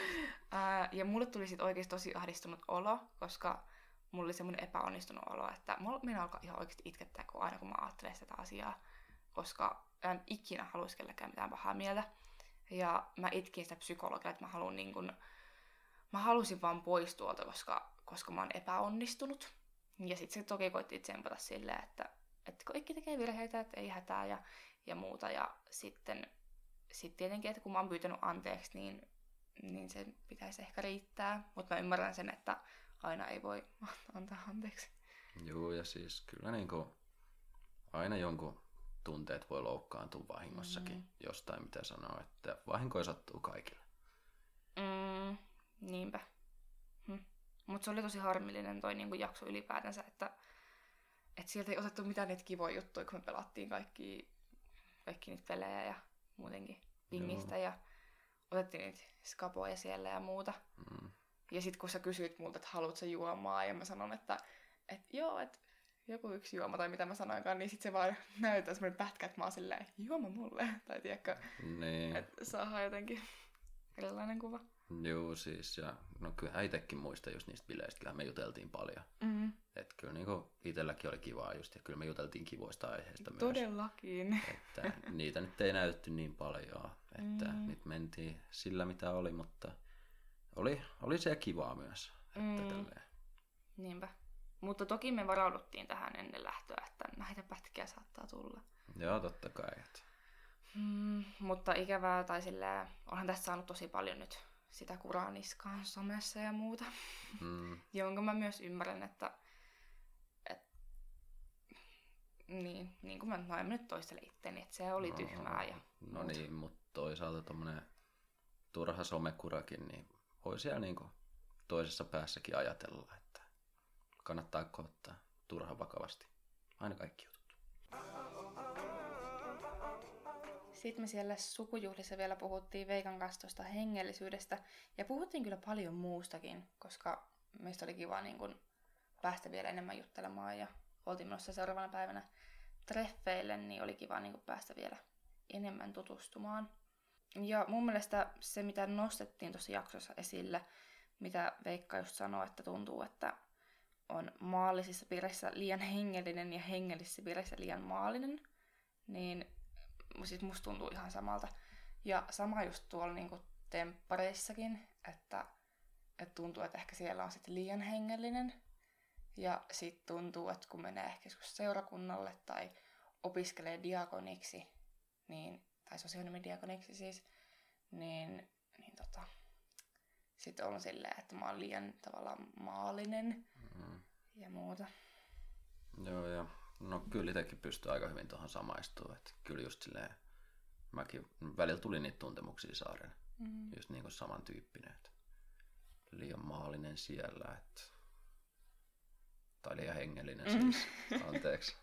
<laughs> ja mulle tuli sitten oikeasti tosi ahdistunut olo, koska mulla oli semmoinen epäonnistunut olo, että minä alkaa ihan oikeasti itkettää, kun aina kun mä ajattelen sitä asiaa koska en ikinä haluaisi kellekään mitään pahaa mieltä. Ja mä itkin sitä psykologia, että mä haluan niin kun, mä halusin vaan pois tuolta, koska, koska mä oon epäonnistunut. Ja sitten se toki koitti tsempata silleen, että, että kaikki tekee virheitä, että ei hätää ja, ja muuta. Ja sitten sit tietenkin, että kun mä oon pyytänyt anteeksi, niin, niin se pitäisi ehkä riittää. Mutta mä ymmärrän sen, että aina ei voi <laughs> antaa anteeksi. Joo, ja siis kyllä niin kuin, aina jonkun tunteet voi loukkaantua vahingossakin mm. jostain, mitä sanoo, että vahinkoja sattuu kaikille. Mm, niinpä. Hm. Mutta se oli tosi harmillinen toi niinku jakso ylipäätänsä, että et sieltä ei otettu mitään niitä kivoja juttuja, kun me pelattiin kaikki, kaikki niitä pelejä ja muutenkin pingistä Joo. ja otettiin niitä skapoja siellä ja muuta. Mm. Ja sitten kun sä kysyit multa, että haluatko juomaa, ja mä sanon, että et joo, että joku yksi juoma tai mitä mä sanoinkaan, niin sitten se vaan <laughs> näyttää semmoinen pätkä, että mä oon silleen, juoma mulle. <laughs> Tai tiedätkö, niin. että saadaan jotenkin erilainen kuva. Joo, siis ja no kyllä itsekin muista just niistä bileistä, kyllä me juteltiin paljon. Mm. Että kyllä niinku itselläkin oli kivaa just, ja kyllä me juteltiin kivoista aiheista myös. Todellakin. Että niitä nyt ei näytetty niin paljon, että mm. nyt mentiin sillä mitä oli, mutta oli, oli se kivaa myös. Että mm. Niinpä. Mutta toki me varauduttiin tähän ennen lähtöä, että näitä pätkiä saattaa tulla. Joo, totta kai. Että... Mm, mutta ikävää, tai silleen, onhan tässä saanut tosi paljon nyt sitä kuraa niskaan somessa ja muuta. Mm. <laughs> Jonka mä myös ymmärrän, että et, niin, niin kuin mä, no en nyt toistele itteni, että se oli no, tyhmää. Ja no muuta. niin, mutta toisaalta tommonen turha somekurakin, niin voi siellä niinku toisessa päässäkin ajatella, että kannattaa ottaa turha vakavasti. Aina kaikki jutut. Sitten me siellä sukujuhlissa vielä puhuttiin Veikan kanssa tuosta hengellisyydestä. Ja puhuttiin kyllä paljon muustakin, koska meistä oli kiva niin kun päästä vielä enemmän juttelemaan. Ja oltiin menossa seuraavana päivänä treffeille, niin oli kiva niin päästä vielä enemmän tutustumaan. Ja mun mielestä se, mitä nostettiin tuossa jaksossa esille, mitä Veikka just sanoi, että tuntuu, että on maallisissa piireissä liian hengellinen ja hengellisissä piireissä liian maallinen, niin siis musta tuntuu ihan samalta. Ja sama just tuolla niinku temppareissakin, että, että tuntuu, että ehkä siellä on sitten liian hengellinen. Ja sitten tuntuu, että kun menee ehkä seurakunnalle tai opiskelee diakoniksi, niin, tai sosionomidiakoniksi siis, niin, niin tota, sitten on silleen, että mä oon liian tavallaan maallinen mm. ja muuta. Joo, ja no kyllä itsekin pystyy aika hyvin tuohon samaistumaan. Että kyllä just silleen, mäkin välillä tuli niitä tuntemuksia saarella. Mm. Just niin kuin samantyyppinen. Että liian maallinen siellä, että tai liian hengellinen mm. siis, anteeksi.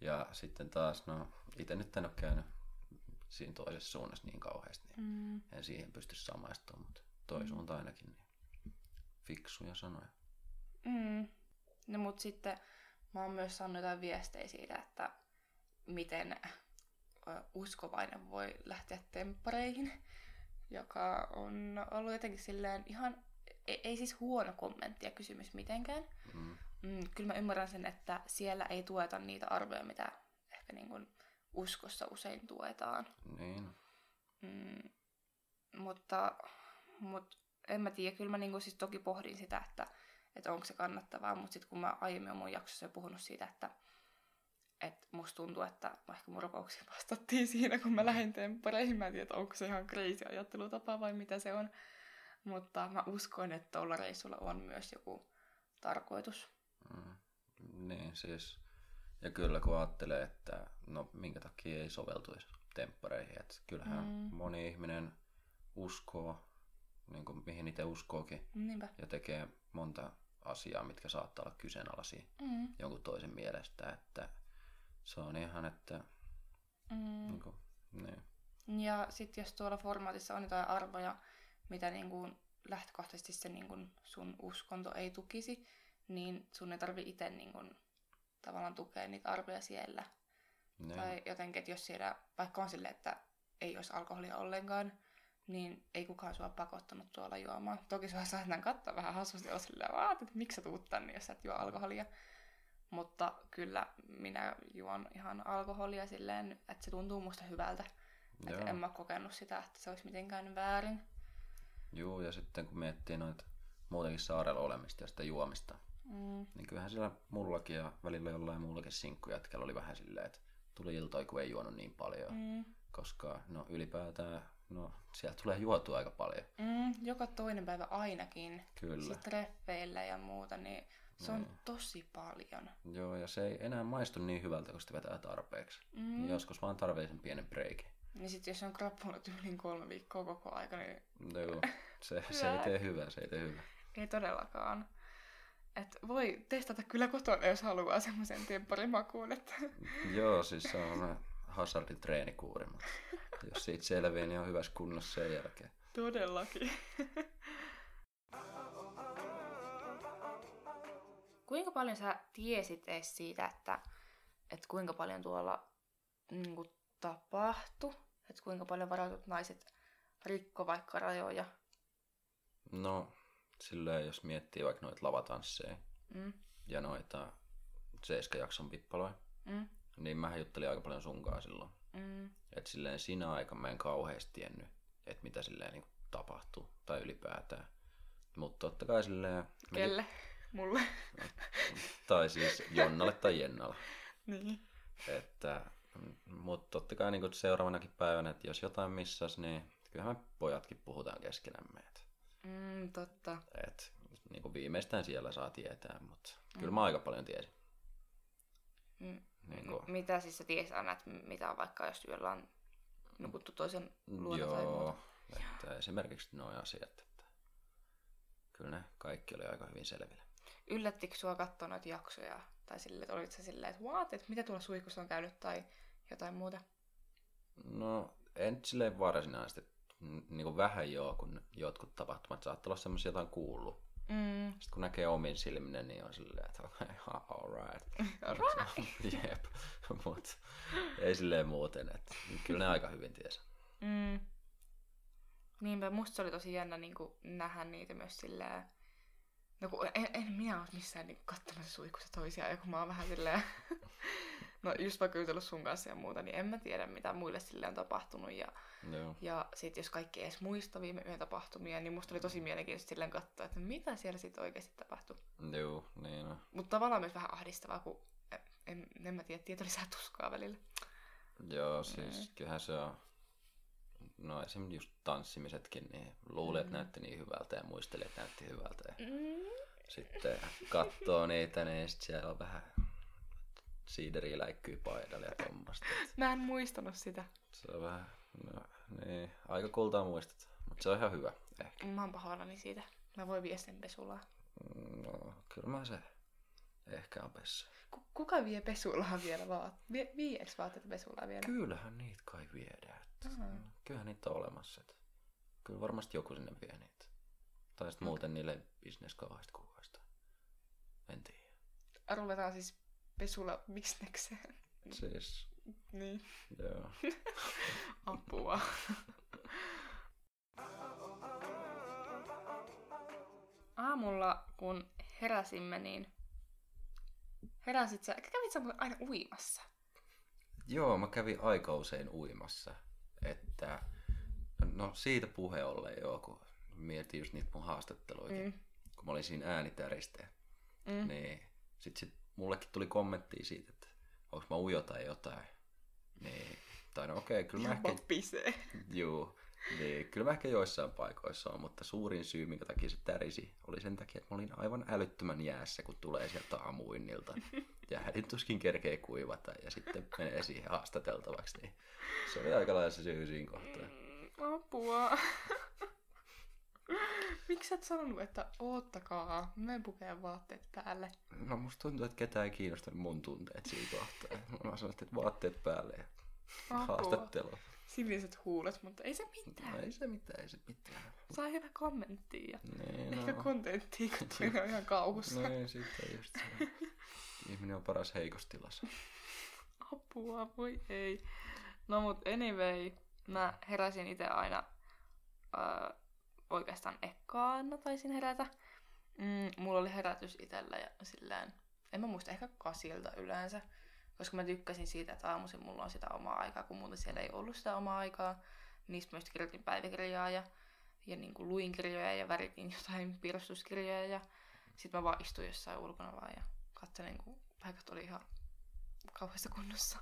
ja sitten taas, no itse nyt en ole käynyt siinä toisessa suunnassa niin kauheasti, niin mm. en siihen pysty samaistumaan, mutta toi suunta ainakin niin fiksuja sanoja. Mm. No mut sitten mä oon myös saanut jotain viestejä siitä, että miten uskovainen voi lähteä temppareihin, joka on ollut jotenkin silleen ihan, ei, ei siis huono kommentti ja kysymys mitenkään. Mm. Mm, kyllä mä ymmärrän sen, että siellä ei tueta niitä arvoja, mitä ehkä niin kuin uskossa usein tuetaan. Niin. Mm, mutta, mutta en mä tiedä, kyllä mä niin kuin siis toki pohdin sitä, että, että onko se kannattavaa, mutta sitten kun mä aiemmin olen mun jaksossa jo puhunut siitä, että että musta tuntuu, että ehkä mun rukouksiin vastattiin siinä, kun mä lähdin temppareihin. Mä en tiedä, onko se ihan crazy ajattelutapa vai mitä se on. Mutta mä uskon, että tuolla reissulla on myös joku tarkoitus. Mm, niin, siis. Ja kyllä kun ajattelee, että no minkä takia ei soveltuisi temppareihin. Että kyllähän mm. moni ihminen uskoo, niin kuin mihin itse uskookin. Niinpä. Ja tekee monta asiaa, mitkä saattaa olla kyseenalaisia mm. jonkun toisen mielestä. Että se on ihan, että... Mm. Niin kuin, niin. Ja sitten jos tuolla formaatissa on jotain arvoja, mitä niin kuin lähtökohtaisesti se niin kuin sun uskonto ei tukisi, niin sun ei tarvi itse niin kuin, tavallaan tukea niitä arvoja siellä. Ne. Tai jotenkin, että jos siellä vaikka on silleen, että ei olisi alkoholia ollenkaan, niin ei kukaan sua pakottanut tuolla juomaan. Toki sua saattaa katsoa vähän hassusti olla silleen, että miksi sä tuut tänne, jos sä et juo alkoholia. Mutta kyllä minä juon ihan alkoholia silleen, että se tuntuu musta hyvältä. Että en mä kokenut sitä, että se olisi mitenkään väärin. Joo, ja sitten kun miettii noita muutenkin saarella olemista ja sitä juomista, mm. niin kyllähän siellä mullakin ja välillä jollain muullakin sinkkujätkällä oli vähän silleen, että tuli iltoi, kun ei juonut niin paljon. Mm. Koska no ylipäätään, no sieltä tulee juotua aika paljon. Mm, joka toinen päivä ainakin. Kyllä. Sitten treffeillä ja muuta, niin se on niin. tosi paljon. Joo, ja se ei enää maistu niin hyvältä, kun sitä vetää tarpeeksi. Mm. Niin joskus vaan tarvitsee sen pienen breikin. Niin sit jos on krappunut yli kolme viikkoa koko aika, niin... No joo, <laughs> se, se ei tee hyvää, se ei tee hyvää. Ei todellakaan. Et voi testata kyllä kotona, jos haluaa semmoisen tempparimakuun, että... joo, siis se on <laughs> hazardin treenikuuri, mutta <laughs> jos siitä selviää, niin on hyvässä kunnossa sen jälkeen. Todellakin. kuinka paljon sä tiesit edes siitä, että, että kuinka paljon tuolla niin kuin, tapahtui? Että kuinka paljon varautut naiset rikko vaikka rajoja? No, silleen jos miettii vaikka noita lavatansseja mm. ja noita Seiska-jakson pippaloja, mm. niin mä juttelin aika paljon sunkaan silloin. Mm. Että silleen siinä aikana mä en kauheasti tiennyt, että mitä silleen niin tapahtuu tai ylipäätään. Mutta totta kai silleen... Kelle? Mulle. tai siis Jonnalle tai Jennalle. <laughs> niin. Että, mutta totta kai niin seuraavanakin päivänä, että jos jotain missas, niin kyllähän me pojatkin puhutaan keskenämme. Et, Mm, totta. et, niin kuin viimeistään siellä saa tietää, mutta mm. kyllä mä aika paljon tiesin. Mm. Niin kuin, Mitä siis sä tiesit aina, että mitä on vaikka jos yöllä on nukuttu toisen luona tai muuta? joo, että esimerkiksi nuo asiat, että kyllä ne kaikki oli aika hyvin selvillä. Yllättikö sua katsoa noita jaksoja? Tai silleen, että olit sä silleen, että what, että mitä tuolla suihkussa on käynyt tai jotain muuta? No, en silleen varsinaisesti, niin kuin vähän joo, kun jotkut tapahtumat saattaa olla semmoisia, jotain kuullut. Mm. Sitten kun näkee omin silminen, niin on silleen, että <laughs> alright. Alright. <laughs> Jep, mut ei silleen muuten, että kyllä ne aika hyvin tiesi. Mm. Niinpä, musta se oli tosi jännä niin nähdä niitä myös silleen, no kun en, en minä ole missään niin katsomassa suihkussa toisiaan, ja kun mä oon vähän silleen, <laughs> no just vaikka jutellut sun kanssa ja muuta, niin en mä tiedä mitä muille sille on tapahtunut, ja, Joo. ja sit jos kaikki ei edes muista viime yön tapahtumia, niin musta oli tosi mielenkiintoista silleen katsoa, että mitä siellä sitten oikeasti tapahtui. Joo, niin on. Mutta tavallaan myös vähän ahdistavaa, kun en, en, mä tiedä, tieto lisää tuskaa välillä. Joo, siis kyllähän se on, no esimerkiksi just tanssimisetkin, niin luuli, että näytti niin hyvältä ja muisteli, että näytti hyvältä. Ja Mm. sitten katsoo niitä, niin sit siellä on vähän siideriä läikkyy paidalle ja tommasta. Mä en muistanut sitä. Se on vähän, no niin, aika kultaa muistat. Mutta se on ihan hyvä, ehkä. Mä oon pahoillani siitä. Mä voin viedä sen pesulaan. No, kyllä mä se ehkä on pessä. Ku- kuka vie pesulaan vielä vaat? Vie, vieks vaatteet pesulaan vielä? Kyllähän niitä kai viedään. Että. Kyllähän niitä on olemassa. Että, kyllä varmasti joku sinne vie niitä. Tai sitten muuten niille bisnes kauheasti kuukaista. En tiedä. Ruvetaan siis pesula bisnekseen. Siis, Niin. joo. Apua. Aamulla, kun heräsimme, niin heräsit sä, kävit sä aina uimassa? Joo, mä kävin aika usein uimassa. Että, no siitä puhe ollen joo, kun mietin just niitä mun haastatteluita. Mm. Kun mä olin siinä äänitäristä, Mm. niin sit, sit mullekin tuli kommenttia siitä, että onko mä ujo tai jotain. Niin, tai no okei, okay, kyllä mä ehkä, pisee. <laughs> juu, niin, kyllä mä ehkä joissain paikoissa on, mutta suurin syy, minkä takia se tärisi, oli sen takia, että mä olin aivan älyttömän jäässä, kun tulee sieltä aamuinnilta. <laughs> Ja hädin tuskin kerkee kuivata ja sitten menee siihen haastateltavaksi, niin se oli aika lailla se syy siinä kohtaa. Mm, Apua. <laughs> Miksi et sanonut, että oottakaa, mä pukea vaatteet päälle? No musta tuntuu, että ketään ei kiinnostanut mun tunteet siinä kohtaa. Mä sanoin, että vaatteet päälle ja Apua. haastattelu. Siniset huulet, mutta ei se mitään. No ei se mitään, ei se mitään. Saa hyvä kommentti ja Niin, ehkä no. kontenttia, kun toinen on ihan kauhussa. No ei, siitä just se. Ihminen on paras heikossa tilassa. Apua, voi ei. No mut anyway, mä heräsin itse aina äh, oikeastaan ekkaana taisin herätä. Mm, mulla oli herätys itellä ja silleen, en mä muista, ehkä kasilta yleensä. Koska mä tykkäsin siitä, että aamuisin mulla on sitä omaa aikaa, kun muuten siellä ei ollut sitä omaa aikaa. Niistä myös kirjoitin päiväkirjaa ja, ja niin kuin luin kirjoja ja väritin jotain piirustuskirjoja. Ja sitten mä vaan istuin jossain ulkona vaan ja katselin, kun paikat oli ihan kauheassa kunnossa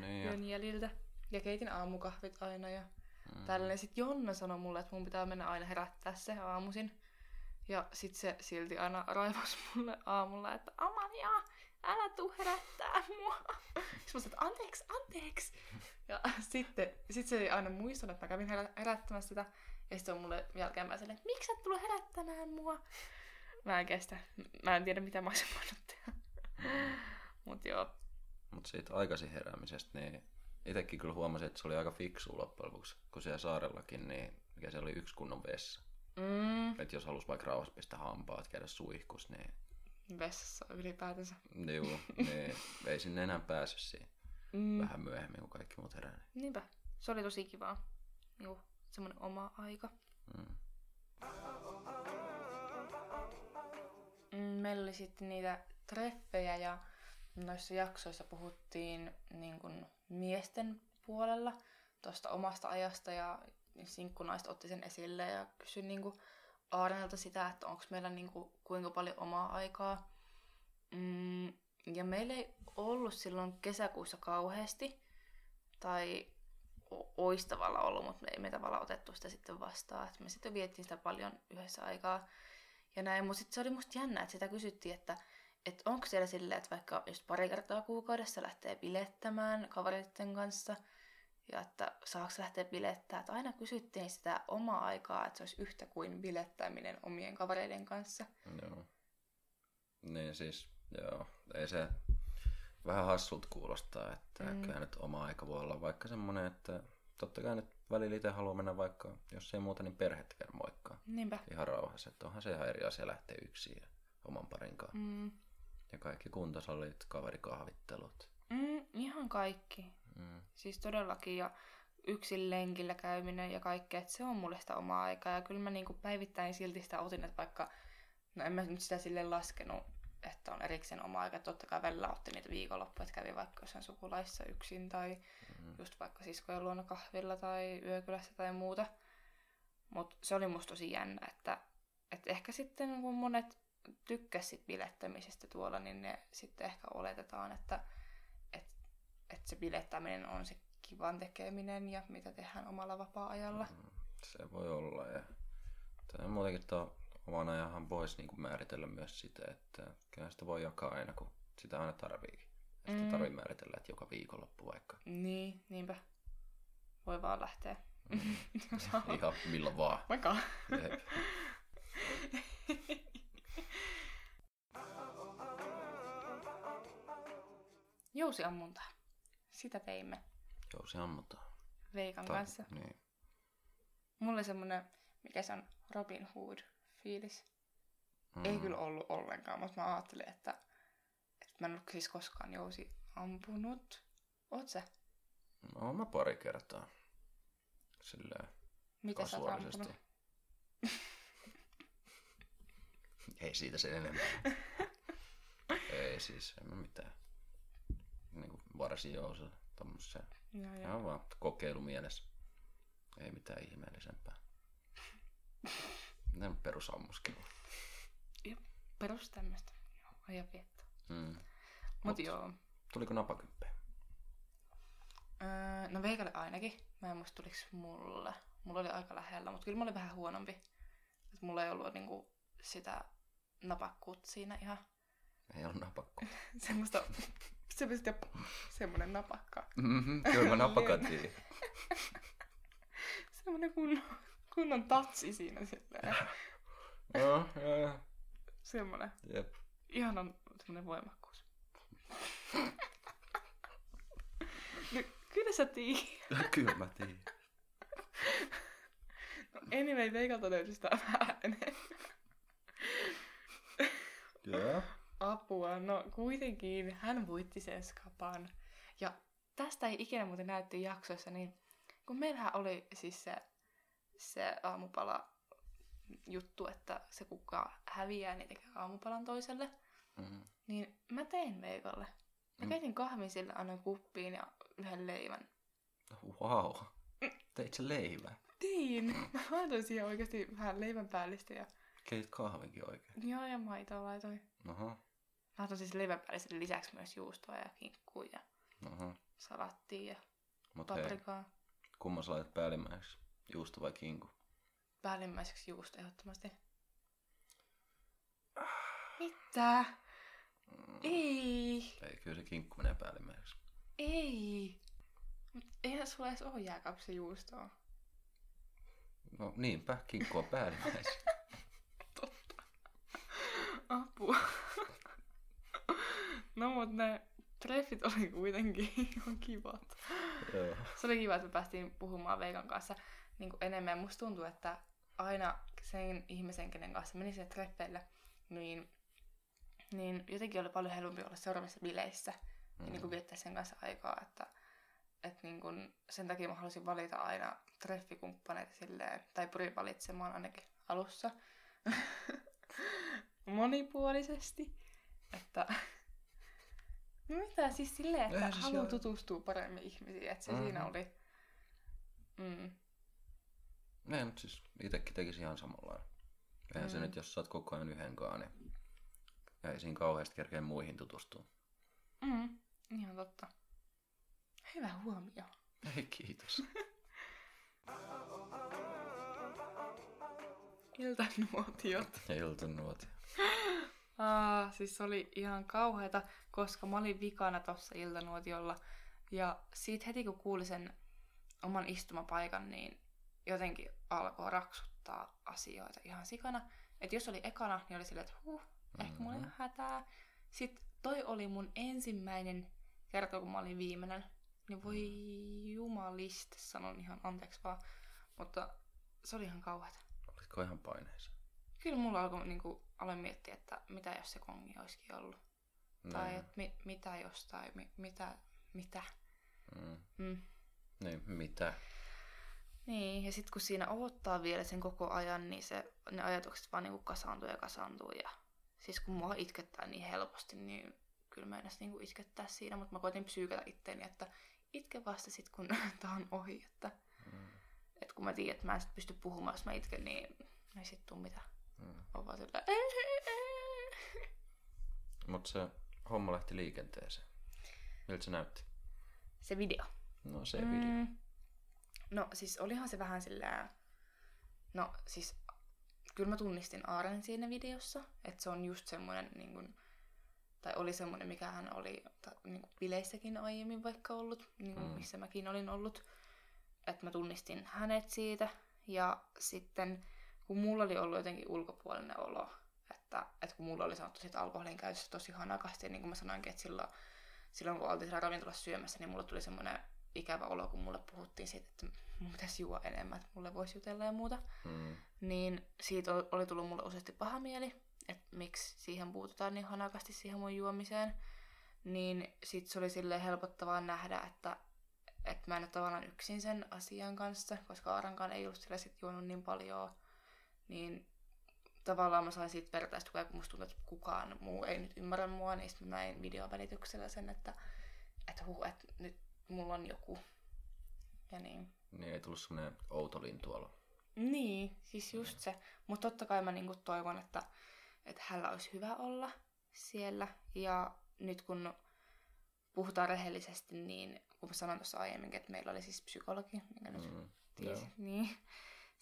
Niin ja, jäljiltä. Ja keitin aamukahvit aina ja mm, tälleen. Sitten Jonna sanoi mulle, että mun pitää mennä aina herättää se aamuisin. Ja sit se silti aina <laughs> raivasi mulle aamulla, että Amalia, älä tuu herättää mua. Sitten mä sanoin, että anteeksi, anteeksi. Ja sitten sit se ei aina muistanut, että mä kävin herä- herättämässä sitä. Ja sitten on mulle jälkeenpäin silleen, että miksi sä tullut herättämään mua? Mä en kestä. Mä en tiedä, mitä mä olisin voinut tehdä. Mut joo. Mutta siitä aikaisin heräämisestä, niin itsekin kyllä huomasin, että se oli aika fiksu loppujen lopuksi, kun siellä saarellakin, niin mikä se oli yksi kunnon vessa. Mm, Että jos halusi vaikka rauhassa pistää hampaat, käydä suihkus, niin, vessassa ylipäätänsä. juu, <laughs> niin ei sinne enää päässyt siinä Mm. vähän myöhemmin, kun kaikki muut herää. Niin. Niinpä. Se oli tosi kivaa. Niinku, semmonen oma aika. Mm. Mm, meillä oli sitten niitä treffejä ja noissa jaksoissa puhuttiin niin kun miesten puolella tuosta omasta ajasta ja sinkkunaiset otti sen esille ja kysyi niin Aarnelta sitä, että onko meillä niinku kuinka paljon omaa aikaa. Mm, ja meillä ei ollut silloin kesäkuussa kauheasti, tai olisi tavallaan ollut, mutta me ei me tavallaan otettu sitä sitten vastaan. Et me sitten viettiin sitä paljon yhdessä aikaa. Ja näin, mutta se oli musta jännä, että sitä kysyttiin, että et onko siellä silleen, että vaikka just pari kertaa kuukaudessa lähtee bilettämään kavereiden kanssa, ja että saako lähteä bilettää, että aina kysyttiin sitä omaa aikaa, että se olisi yhtä kuin bilettäminen omien kavereiden kanssa. Joo. Niin siis, joo, ei se vähän hassut kuulostaa, että mm. kyllä nyt oma aika voi olla vaikka semmoinen, että totta kai nyt välillä itse haluaa mennä vaikka, jos ei muuta, niin perhettä käydä moikkaa. Niinpä. Ihan rauhassa, että onhan se ihan eri asia lähteä yksin ja oman parin kanssa. Mm. Ja kaikki kuntosalit, kaverikahvittelut. Mm, ihan kaikki. Mm. Siis todellakin ja yksin lenkillä käyminen ja kaikkea, että se on mulle sitä omaa aikaa. Ja kyllä mä niinku päivittäin silti sitä otin, että vaikka, no en mä nyt sitä sille laskenut, että on erikseen oma aika. Totta kai välillä otti niitä viikonloppuja, että kävi vaikka jossain sukulaissa yksin tai mm. just vaikka siskojen luona kahvilla tai yökylässä tai muuta. Mutta se oli musta tosi jännä, että, että ehkä sitten kun monet tykkäsit bilettämisestä tuolla, niin ne sitten ehkä oletetaan, että, että, että se bilettäminen on se kivan tekeminen ja mitä tehdään omalla vapaa-ajalla. Mm, se voi olla ja tämä muutenkin tuo oman ajanhan voisi niin määritellä myös sitä, että kyllä sitä voi jakaa aina, kun sitä aina tarviikin. Sitä mm. tarvii määritellä, että joka viikonloppu vaikka. Niin, niinpä. Voi vaan lähteä. Mm. <laughs> Ihan milloin vaan. Vaikka. Jousiammunta. Sitä teimme. Jousiammunta. Veikan Ta- kanssa. Niin. Mulla oli semmonen, mikä se on, Robin Hood fiilis. Mm. Ei kyllä ollut ollenkaan, mutta mä ajattelin, että, että mä en ole siis koskaan jousi ampunut. Oot sä? No, mä pari kertaa. Silleen Mitä sä oot? <laughs> Ei siitä sen enempää. <laughs> Ei siis, en mä mitään. Niinku varsijousella, tommoseen. Joo, joo. Ihan vaan kokeilumielessä. Ei mitään ihmeellisempää. Ne on perusammuskelu. Joo, perus tämmöistä. Ajanviettoa. Mm. Mut, Mut joo. Tuliko napakymppejä? Öö, no Veikalle ainakin. Mä en muista tuliko mulle. Mulla oli aika lähellä, mutta kyllä mä olin vähän huonompi. Et mulla ei ollut niinku sitä napakkuutta siinä ihan. Ei ollut napakkuutta. <laughs> Semmoista, semmoista semmoinen napakka. Mm-hmm, kyllä mä napakat <laughs> semmoinen kunnon, kunnon tatsi siinä silleen. Joo, <laughs> joo. Semmoinen. Jep. Ihanan semmoinen voimakkuus. no, kyllä sä tiedät. kyllä mä tiedän. No anyway, Veikalta löytyi sitä vähän enemmän. Joo. Apua, no kuitenkin hän voitti sen skapan. Ja tästä ei ikinä muuten näytty jaksoissa, niin kun meillähän oli siis se, se aamupala juttu, että se kuka häviää, niin tekee aamupalan toiselle. Mm-hmm. Niin mä tein Veikalle. Mä mm. keitin kahvin sille, annoin kuppiin ja yhden leivän. Wow. Teit sä leivän? Tein. Mä laitoin siihen oikeasti vähän leivän päällistä ja... Keitit kahvinkin oikein? Joo, ja maitoa laitoin. Aha. Laitoin siis leivän päällistä lisäksi myös juustoa ja kinkkua ja Aha. salattia ja Mut paprikaa. hei, kumman sä laitat päällimmäiseksi? Juusto vai kinku? Päällimmäiseksi juusto ehdottomasti. <sighs> Mitä? Mm. Ei. Ei, kyllä se kinkku menee päällimmäiseksi. Ei. Mut eihän sulla edes oo jääkaapissa juustoa. No niinpä, kinkku on päällimmäiseksi. <laughs> Totta. Apua. <laughs> no mut ne treffit oli kuitenkin <laughs> ihan kivat. Joo. Se oli kiva, että me päästiin puhumaan Veikan kanssa niin kuin enemmän. Musta tuntuu, että aina sen ihmisen, kenen kanssa meni sinne treffeille, niin, niin jotenkin oli paljon helpompi olla seuraavissa bileissä mm. ja niin kuin viettää sen kanssa aikaa, että et niin kuin, sen takia mä halusin valita aina treffikumppaneita silleen, tai pyrin valitsemaan ainakin alussa <laughs> monipuolisesti, että mitä siis silleen, että siis haluan tutustua paremmin ihmisiin, että se Mhm. siinä oli. Mm. Ei, mutta siis itekin tekisi ihan samalla Eihän se nyt, jos sä oot koko ajan yhdenkaan, niin ei siinä kauheasti kerkeä muihin tutustua. Mm, ihan totta. Hyvä huomio. Ei, kiitos. <laughs> Iltanuotiot. Iltanuotio. Aa, siis se oli ihan kauheata, koska mä olin vikana tossa iltanuotiolla. Ja siitä heti kun kuuli sen oman istumapaikan, niin jotenkin alkoi raksuttaa asioita ihan sikana. Että jos oli ekana, niin oli silleen, että huh, ehkä mulla on hätää. Sitten toi oli mun ensimmäinen kerta, kun mä olin viimeinen. Niin voi jumaliste, sanon ihan anteeksi vaan. Mutta se oli ihan kauheata. Olitko ihan paineissa? Kyllä mulla alkoi niinku, aloin miettiä, että mitä jos se kongi olisikin ollut. Tai Niin. että mi, mitä jos, tai mi, mitä, mitä. Mm. Mm. Niin, mitä? Niin, ja sitten kun siinä odottaa vielä sen koko ajan, niin se, ne ajatukset vaan niinku kasaantuu ja kasaantuu. Ja siis kun mua itkettää niin helposti, niin kyllä mä edes niinku itkettää siinä, mutta mä koitin psyykätä itteeni, että itke vasta sit kun <laughs> tää on ohi. Että, Mm. et kun mä tiedän, että mä en sit pysty puhumaan, jos mä itken, niin ei sit tuu mitään. Mm. On vaan sillä Mutta se homma lähti liikenteeseen. Miltä se näytti? Se video. No se mm. video. No siis olihan se vähän sillä... No siis kyllä mä tunnistin Aaren siinä videossa, että se on just semmoinen niin kuin, tai oli semmoinen, mikä hän oli ta, niin bileissäkin aiemmin vaikka ollut, niin kuin Mm. missä mäkin olin ollut. Että mä tunnistin hänet siitä ja sitten kun mulla oli ollut jotenkin ulkopuolinen olo, että, että kun mulla oli sanottu siitä alkoholin käytössä tosi hanakasti, niin kuin mä sanoinkin, että silloin, silloin kun oltiin siellä ravintolassa syömässä, niin mulla tuli semmoinen ikävä olo, kun mulle puhuttiin siitä, että mun pitäisi juo enemmän, että mulle voisi jutella ja muuta. Mm. Niin siitä oli- tullut mulle useasti paha mieli, että miksi siihen puututaan niin hanakasti siihen mun juomiseen. Niin sit se oli silleen helpottavaa nähdä, että, että mä en ole tavallaan yksin sen asian kanssa, koska Aarankaan ei ollut sillä sit juonut niin paljon. Niin tavallaan mä sain siitä vertaistukea, kun musta tuntuu, että kukaan muu ei nyt ymmärrä mua, niin sitten mä näin videon välityksellä sen, että, että, huh, että nyt mulla on joku. Ja niin. Niin ei tullut semmoinen outo lintuolo. Niin, siis just se. Mutta totta kai mä niinku toivon, että, että hänellä olisi hyvä olla siellä. Ja nyt kun puhutaan rehellisesti, niin kun mä sanoin tuossa aiemminkin, että meillä oli siis psykologi, minkä nyt Mm. tiesi, niin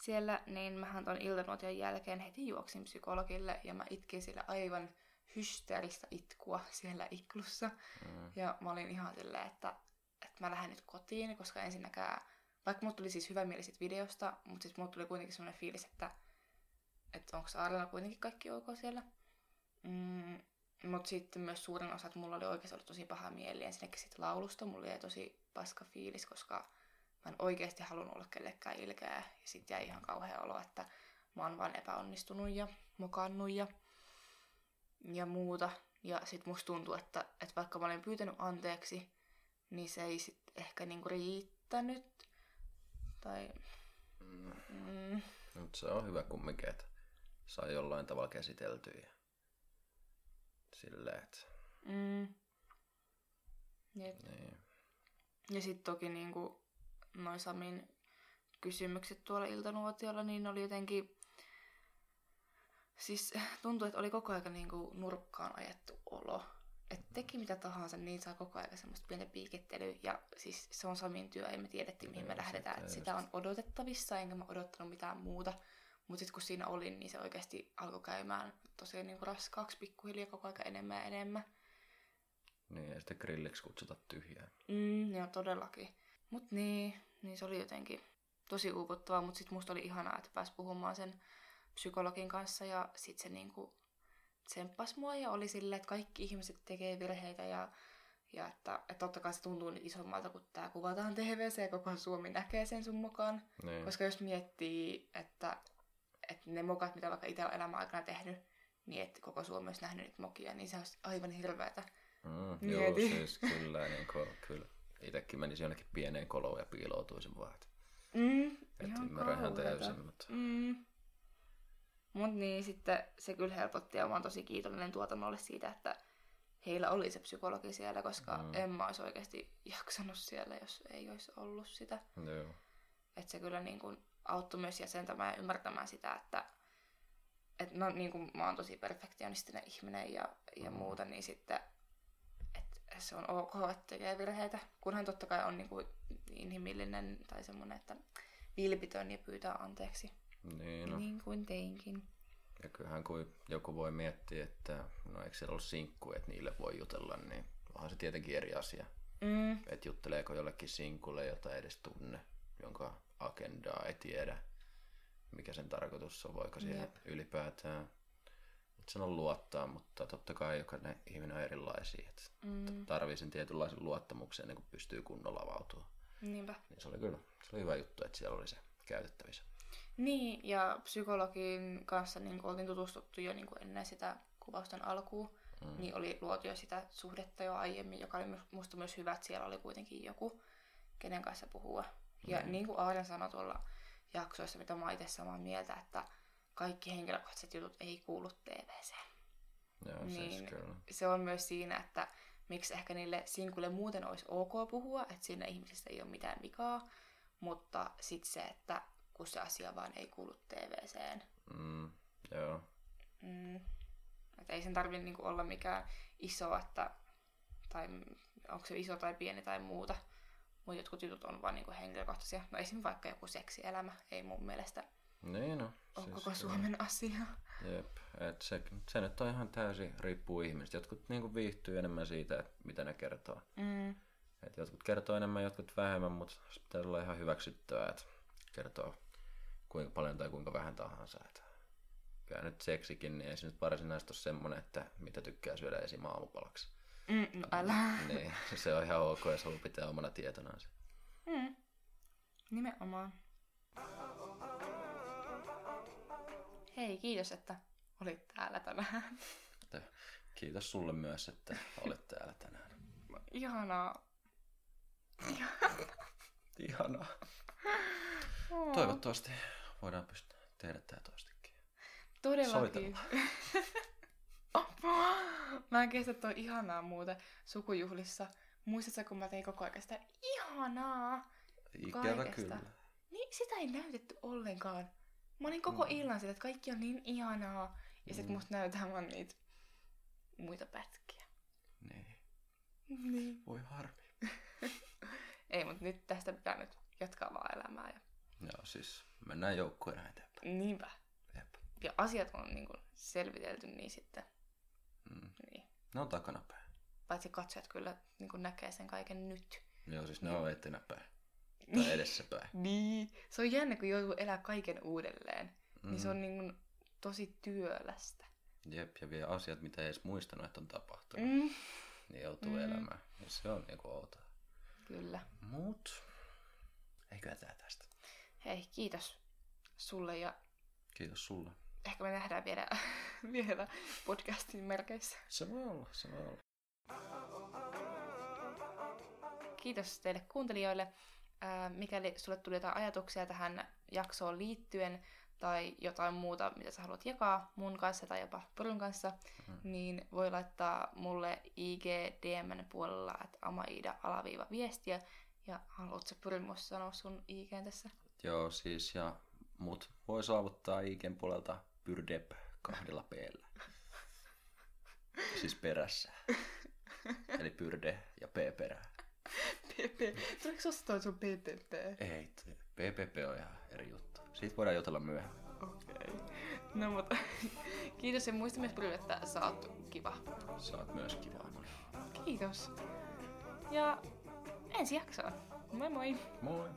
siellä, niin mähän ton iltanuotion jälkeen heti juoksin psykologille ja mä itkin sillä aivan hysteeristä itkua siellä iklussa. Mm. Ja mä olin ihan silleen, että, että mä lähden nyt kotiin, koska ensinnäkään, vaikka mulla tuli siis hyvä mieli siitä videosta, mutta siis mulla tuli kuitenkin sellainen fiilis, että, että onko Aarella kuitenkin kaikki ok siellä. Mm, mutta sitten myös suurin osa, että mulla oli oikeasti ollut tosi paha mieli ensinnäkin siitä laulusta. Mulla jäi tosi paska fiilis, koska mä en oikeasti halunnut olla kellekään ilkeä. Ja sitten jäi ihan kauhea olo, että mä oon vaan epäonnistunut ja mokannut ja, ja muuta. Ja sit musta tuntuu, että, että vaikka mä olin pyytänyt anteeksi, niin se ei sit ehkä niinku riittänyt. Tai... Mm. Mm, Mutta se on hyvä kumminkin, että saa jollain tavalla käsiteltyä. Silleen, että mm. Jep. niin. Ja sitten toki niinku noin Samin kysymykset tuolla iltanuotiolla, niin oli jotenkin... Siis tuntui, että oli koko ajan niinku nurkkaan ajettu olo. Että teki mitä tahansa, niin saa koko ajan semmoista pientä piikettelyä. Ja siis se on Samin työ, ei me tiedettiin mihin me lähdetään. sitä Että sitä on odotettavissa, enkä mä odottanut mitään muuta. Mutta sitten kun siinä olin, niin se oikeasti alkoi käymään tosi niinku raskaaksi pikkuhiljaa koko ajan enemmän ja enemmän. Niin, ja sitten grilliksi kutsuta tyhjää. Mm, joo, todellakin. Mut niin, niin se oli jotenkin tosi uuvuttavaa, mutta sitten musta oli ihanaa, että pääsi puhumaan sen psykologin kanssa ja sitten se niinku tsemppasi mua ja oli silleen, että kaikki ihmiset tekee virheitä ja, ja että, että totta kai se tuntuu nyt isommalta, kun tämä kuvataan TVC ja koko Suomi näkee sen sun mukaan. Niin. Koska jos miettii, että, että ne mokat, mitä vaikka itse on elämän aikana tehnyt, niin että koko Suomi olisi nähnyt mokia, niin se olisi aivan hirveätä. Mm, joo, siis kyllä, niin kuin, kyllä. Itsekin menisi jonnekin pieneen koloon ja piiloutuisin vaan. Että, Mm, ihan ymmärrän ihan täysin, mutta Mm. Mut niin, sitten se kyllä helpotti ja mä oon tosi kiitollinen tuotannolle siitä, että heillä oli se psykologi siellä, koska Mm. en mä olisi oikeasti jaksanut siellä, jos ei olisi ollut sitä. joo. Että se kyllä niin kuin auttoi myös jäsentämään ja ymmärtämään sitä, että, että no niin kuin mä oon tosi perfektionistinen ihminen ja, ja mm. muuta, niin sitten se on ok, että tekee virheitä, kunhan totta kai on niin kuin inhimillinen tai semmoinen, että vilpitön ja pyytää anteeksi. Niin, no. Niin kuin teinkin. Ja kyllähän kun joku voi miettiä, että no eikö siellä ollut sinkku, että niille voi jutella, niin onhan se tietenkin eri asia. Mm. Että jutteleeko jollekin sinkulle, jota ei edes tunne, jonka agendaa ei tiedä, mikä sen tarkoitus on, voiko siihen Jep. ylipäätään sen on luottaa, mutta totta kai jokainen ihminen on erilaisia. Että mm. tarvii sen tietynlaisen luottamuksen ennen kuin pystyy kunnolla avautumaan. Niinpä. Niin se oli kyllä se oli hyvä juttu, että siellä oli se käytettävissä. Niin, ja psykologin kanssa niin oltiin tutustuttu jo niin kuin ennen sitä kuvausten alkuun. Mm. Niin oli luotu jo sitä suhdetta jo aiemmin, joka oli musta myös hyvä, että siellä oli kuitenkin joku, kenen kanssa puhua. Ja mm. niin kuin Aaren sanoi tuolla jaksoissa, mitä mä itse samaa mieltä, että kaikki henkilökohtaiset jutut ei kuulu TVC. Joo, siis niin kyllä. se on myös siinä, että miksi ehkä niille sinkulle muuten olisi ok puhua, että siinä ihmisistä ei ole mitään vikaa, mutta sitten se, että kun se asia vaan ei kuulu TVCen. Mm, joo. Mm. Et ei sen tarvitse niinku olla mikään iso, että, tai onko se iso tai pieni tai muuta. Mutta jotkut jutut on vaan niinku henkilökohtaisia. No esimerkiksi vaikka joku seksielämä ei mun mielestä niin no. ole siis, koko Suomen asia. Jep, et se, se nyt on ihan täysin riippuu ihmistä. Jotkut niinku viihtyy enemmän siitä, mitä ne kertoo. Mm. Et jotkut kertoo enemmän, jotkut vähemmän, mutta se pitää olla ihan hyväksyttävää, että kertoo kuinka paljon tai kuinka vähän tahansa. Et kyllä nyt seksikin, niin ei se nyt varsinaisesti ole semmoinen, että mitä tykkää syödä esim. aamupalaksi. Mm, no älä. <laughs> Niin, se on ihan ok, jos haluaa pitää omana tietonaan se. Mm. Nimenomaan. Hei, kiitos, että olit täällä tänään. Kiitos sulle myös, että olit täällä tänään. Ihanaa. Ihanaa. Toivottavasti voidaan pystyä tehdä tämä toistakin. Todellakin. <laughs> mä en kestä toi ihanaa muuta sukujuhlissa. Muistatko, kun mä tein koko ajan sitä ihanaa Ikävä kaikesta. kyllä. Niin, sitä ei näytetty ollenkaan. Mä olin koko mm. illan sitä, että kaikki on niin ihanaa. Ja sit mm. musta näytetään vaan niitä muita pätkiä. Niin. Niin. Voi harmi. <laughs> ei, mutta nyt tästä pitää nyt jatkaa vaan elämää. Ja... Joo, siis mennään joukkueena eteenpäin. Niinpä. Jep. Ja asiat on niin kuin selvitelty, niin sitten... Mm. Niin. Ne on takanapäin. Paitsi katsojat kyllä niin kuin näkee sen kaiken nyt. Joo, siis ne on etenäpäin. Tai edessäpäin. <laughs> niin. Se on jännä, kun joutuu elää kaiken uudelleen. Mm. Niin se on niin kuin tosi työlästä. Jep, ja vielä asiat, mitä ei edes muistanut, että on tapahtunut. Mm. Niin joutuu mm. elämään. Ja se on niinku outoa. Kyllä. Mut, eikö tää tästä. Hei, kiitos sulle ja... Kiitos sulle. Ehkä me nähdään vielä, <laughs> vielä podcastin merkeissä. Se voi olla, se voi olla. Kiitos teille kuuntelijoille. Mikäli sulle tuli jotain ajatuksia tähän jaksoon liittyen tai jotain muuta, mitä sä haluat jakaa mun kanssa tai jopa Purun kanssa, mm. niin voi laittaa mulle IG DMn puolella, että amaida alaviiva viestiä. Ja haluatko Purun sanoa sun IG tässä? Joo, siis ja mut voi saavuttaa IGn puolelta pyrdep kahdella p <laughs> siis perässä. Eli pyrde ja p perää. <laughs> PP. Tuleeko susta sun PPP? Ei, PPP on ihan eri juttu. Siitä voidaan jutella myöhemmin. Okei. Okay. No mutta <laughs> kiitos ja muista myös paljon, että sä oot kiva. Sä oot myös kiva. Kiitos. Ja ensi jaksoon. Moi moi. Moi.